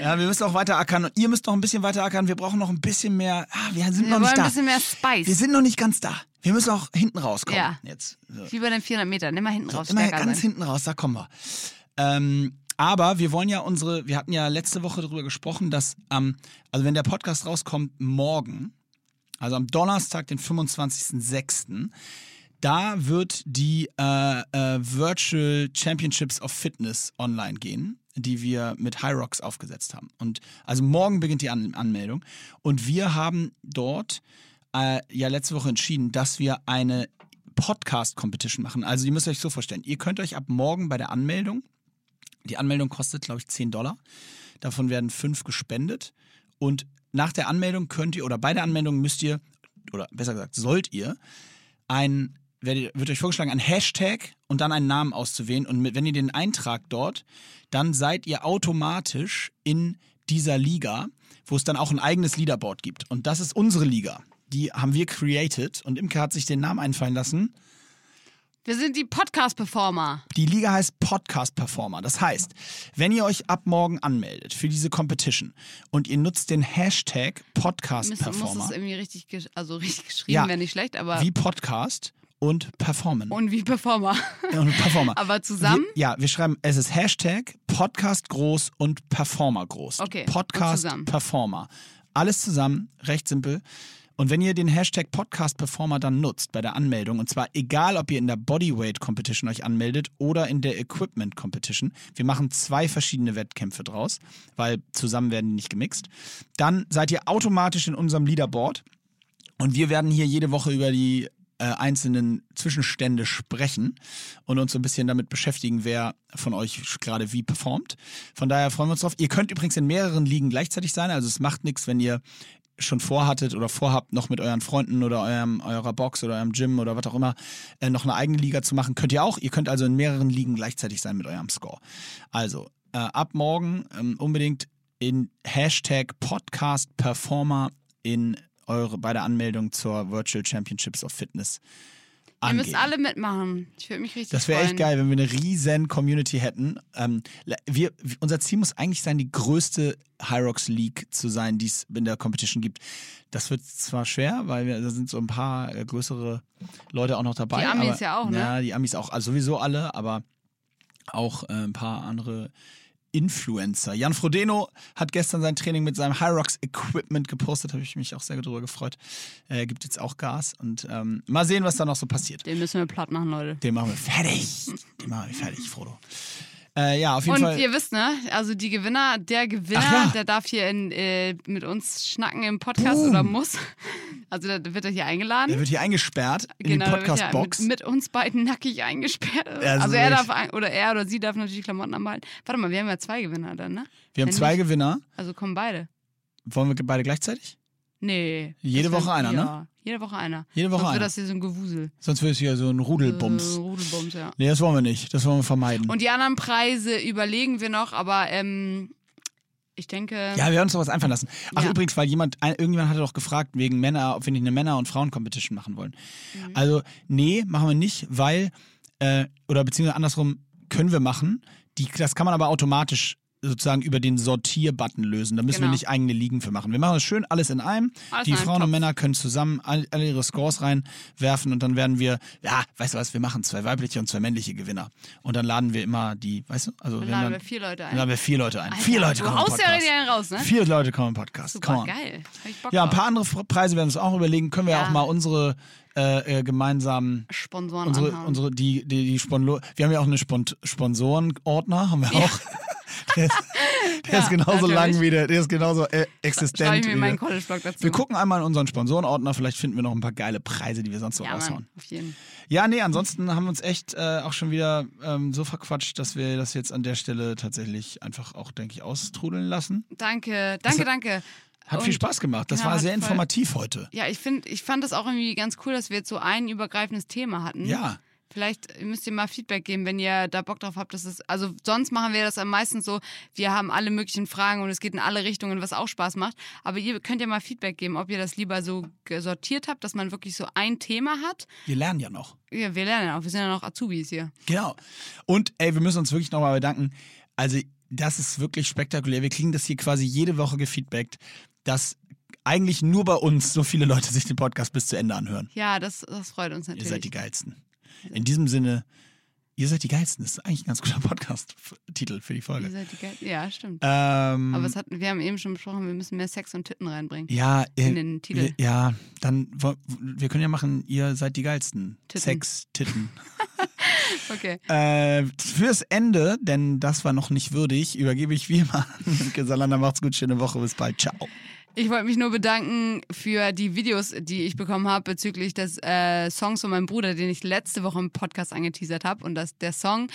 ja, wir müssen auch weiter ackern und ihr müsst noch ein bisschen weiter ackern. Wir brauchen noch ein bisschen mehr. Ah, wir sind Wir noch nicht ein da. bisschen mehr Spice. Wir sind noch nicht ganz da. Wir müssen auch hinten rauskommen. Ja. Jetzt. So. Wie bei den 400 Metern. Nimm mal hinten raus. Immer ganz sein. hinten raus, da kommen wir. Ähm, aber wir wollen ja unsere, wir hatten ja letzte Woche darüber gesprochen, dass am, also wenn der Podcast rauskommt, morgen, also am Donnerstag, den 25.06., da wird die äh, äh, Virtual Championships of Fitness online gehen, die wir mit High Rocks aufgesetzt haben. Und also morgen beginnt die An Anmeldung. Und wir haben dort äh, ja letzte Woche entschieden, dass wir eine Podcast-Competition machen. Also ihr müsst euch so vorstellen, ihr könnt euch ab morgen bei der Anmeldung, die Anmeldung kostet, glaube ich, 10 Dollar. Davon werden fünf gespendet. Und nach der Anmeldung könnt ihr, oder bei der Anmeldung müsst ihr, oder besser gesagt, sollt ihr, ein, wird euch vorgeschlagen, ein Hashtag und dann einen Namen auszuwählen. Und mit, wenn ihr den eintragt dort, dann seid ihr automatisch in dieser Liga, wo es dann auch ein eigenes Leaderboard gibt. Und das ist unsere Liga. Die haben wir created und Imke hat sich den Namen einfallen lassen. Wir sind die Podcast-Performer. Die Liga heißt Podcast Performer. Das heißt, wenn ihr euch ab morgen anmeldet für diese Competition und ihr nutzt den Hashtag Podcast Muss, es irgendwie richtig, also richtig geschrieben, Ja. wäre nicht schlecht, aber. wie Podcast und Performen. und wie Performer. und Performer. aber zusammen? Wir, ja, wir schreiben, es ist Hashtag Podcast groß und Performer groß. Okay, Podcast. Performer. Alles zusammen, recht simpel. Und wenn ihr den Hashtag Podcast Performer dann nutzt bei der Anmeldung, und zwar egal, ob ihr in der Bodyweight Competition euch anmeldet oder in der Equipment Competition, wir machen zwei verschiedene Wettkämpfe draus, weil zusammen werden die nicht gemixt, dann seid ihr automatisch in unserem Leaderboard und wir werden hier jede Woche über die äh, einzelnen Zwischenstände sprechen und uns so ein bisschen damit beschäftigen, wer von euch gerade wie performt. Von daher freuen wir uns drauf. Ihr könnt übrigens in mehreren Ligen gleichzeitig sein, also es macht nichts, wenn ihr schon vorhattet oder vorhabt, noch mit euren Freunden oder eurem, eurer Box oder eurem Gym oder was auch immer, äh, noch eine eigene Liga zu machen, könnt ihr auch. Ihr könnt also in mehreren Ligen gleichzeitig sein mit eurem Score. Also, äh, ab morgen ähm, unbedingt in Hashtag Podcast Performer in eure, bei der Anmeldung zur Virtual Championships of Fitness Ihr angeben. müsst alle mitmachen. Ich würde mich richtig Das wäre echt geil, wenn wir eine riesen Community hätten. Ähm, wir, unser Ziel muss eigentlich sein, die größte Hyrox League zu sein, die es in der Competition gibt. Das wird zwar schwer, weil wir, da sind so ein paar äh, größere Leute auch noch dabei. Die Amis aber, ja auch, ne? Ja, die Amis auch, also sowieso alle, aber auch äh, ein paar andere Influencer. Jan Frodeno hat gestern sein Training mit seinem Hyrox Equipment gepostet, habe ich mich auch sehr darüber gefreut. Er gibt jetzt auch Gas und ähm, mal sehen, was da noch so passiert. Den müssen wir platt machen, Leute. Den machen wir fertig. Den machen wir fertig, Frodo. Äh, ja, auf jeden Und Fall. ihr wisst, ne? Also die Gewinner, der Gewinner, ja. der darf hier in, äh, mit uns schnacken im Podcast Boom. oder muss. Also da wird er hier eingeladen. Er wird hier eingesperrt in Genau, die Podcast-Box. Mit, mit uns beiden nackig eingesperrt. Also so er darf, oder er oder sie darf natürlich Klamotten anbehalten. Warte mal, wir haben ja zwei Gewinner dann, ne? Wir haben Wenn zwei nicht- Gewinner. Also kommen beide. Wollen wir beide gleichzeitig? Nee. Jede Woche einer, ne? Jede Woche einer. Jede Woche Sonst einer. wird das hier so ein Gewusel. Sonst wird es hier so ein Rudelbums. Äh, Rudelbums, ja. Nee, das wollen wir nicht. Das wollen wir vermeiden. Und die anderen Preise überlegen wir noch, aber ähm, ich denke. ja, wir werden uns doch was einfallen lassen. Ach, Ja. übrigens, weil jemand, irgendjemand hatte doch gefragt, wegen Männer, ob wir nicht eine Männer- und Frauen-Competition machen wollen. Mhm. Also, nee, machen wir nicht, weil, äh, oder beziehungsweise andersrum können wir machen. Die, das kann man aber automatisch sozusagen über den Sortier-Button lösen. Da müssen wir Genau. nicht eigene Ligen für machen. Wir machen das schön alles in einem. Alles die in einem Frauen und Topf. Männer können zusammen all- alle ihre Scores reinwerfen und dann werden wir, ja, weißt du was, wir machen zwei weibliche und zwei männliche Gewinner. Und dann laden wir immer die, weißt du, also Dann wir laden haben wir dann, vier Leute dann ein. laden wir vier Leute ein. Alter, vier Leute kommen im ja Podcast. einen raus, ne? Vier Leute kommen im Podcast. Come Super, on. geil. Ja, ein paar andere Preise werden wir uns auch überlegen. Können wir ja Ja. auch mal unsere äh, äh, gemeinsamen Sponsoren unsere, anhauen. unsere, die, die, die Sponlo wir haben ja auch eine Spont Sponsorenordner, haben wir auch. Der ist, der Ja, ist genauso natürlich. lang wie der, der ist genauso äh, existent. ich mir wie meinen der. College-Blog dazu. Wir gucken einmal in unseren Sponsorenordner, vielleicht finden wir noch ein paar geile Preise, die wir sonst so ja, raushauen. Mann, auf jeden Ja, nee, ansonsten haben wir uns echt äh, auch schon wieder ähm, so verquatscht, dass wir das jetzt an der Stelle tatsächlich einfach auch, denke ich, austrudeln lassen. Danke, danke, hat- danke. Hat Und- viel Spaß gemacht. Das Ja, war sehr voll- informativ heute. Ja, ich finde, ich fand das auch irgendwie ganz cool, dass wir jetzt so ein übergreifendes Thema hatten. Ja. Vielleicht müsst ihr mal Feedback geben, wenn ihr da Bock drauf habt. Dass es, also sonst machen wir das am meisten so, wir haben alle möglichen Fragen und es geht in alle Richtungen, was auch Spaß macht. Aber ihr könnt ja mal Feedback geben, ob ihr das lieber so sortiert habt, dass man wirklich so ein Thema hat. Wir lernen ja noch. Ja, wir lernen ja auch, wir sind ja noch Azubis hier. Genau. Und ey, wir müssen uns wirklich nochmal bedanken. Also, das ist wirklich spektakulär. Wir kriegen das hier quasi jede Woche gefeedbackt, dass eigentlich nur bei uns so viele Leute sich den Podcast bis zu Ende anhören. Ja, das, das freut uns Ihr natürlich. seid die Geilsten. In diesem Sinne, ihr seid die Geilsten. Das ist eigentlich ein ganz guter Podcast-Titel für die Ihr Folge. seid die Geil ja, stimmt. Ähm, Aber hat, wir haben eben schon besprochen, wir müssen mehr Sex und Titten reinbringen. ja, äh, in den Titel. Ja, dann, wir können ja machen, ihr seid die Geilsten. Titten. Sex, Titten. Okay. Äh, fürs Ende, denn das war noch nicht würdig, übergebe ich wie immer an Salander. Macht's gut, schöne Woche, bis bald. Ciao. Ich wollte mich nur bedanken für die Videos, die ich bekommen habe bezüglich des äh, Songs von meinem Bruder, den ich letzte Woche im Podcast angeteasert habe. Und das, der Song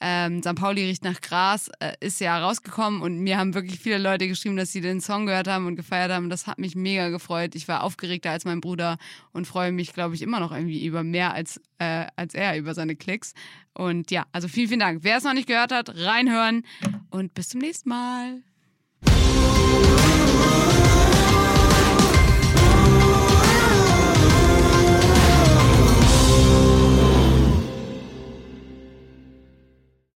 ähm, St. Pauli riecht nach Gras äh, ist ja rausgekommen und mir haben wirklich viele Leute geschrieben, dass sie den Song gehört haben und gefeiert haben. Das hat mich mega gefreut. Ich war aufgeregter als mein Bruder und freue mich, glaube ich, immer noch irgendwie über mehr als, äh, als er über seine Klicks. Und ja, also vielen, vielen Dank. Wer es noch nicht gehört hat, reinhören und bis zum nächsten Mal.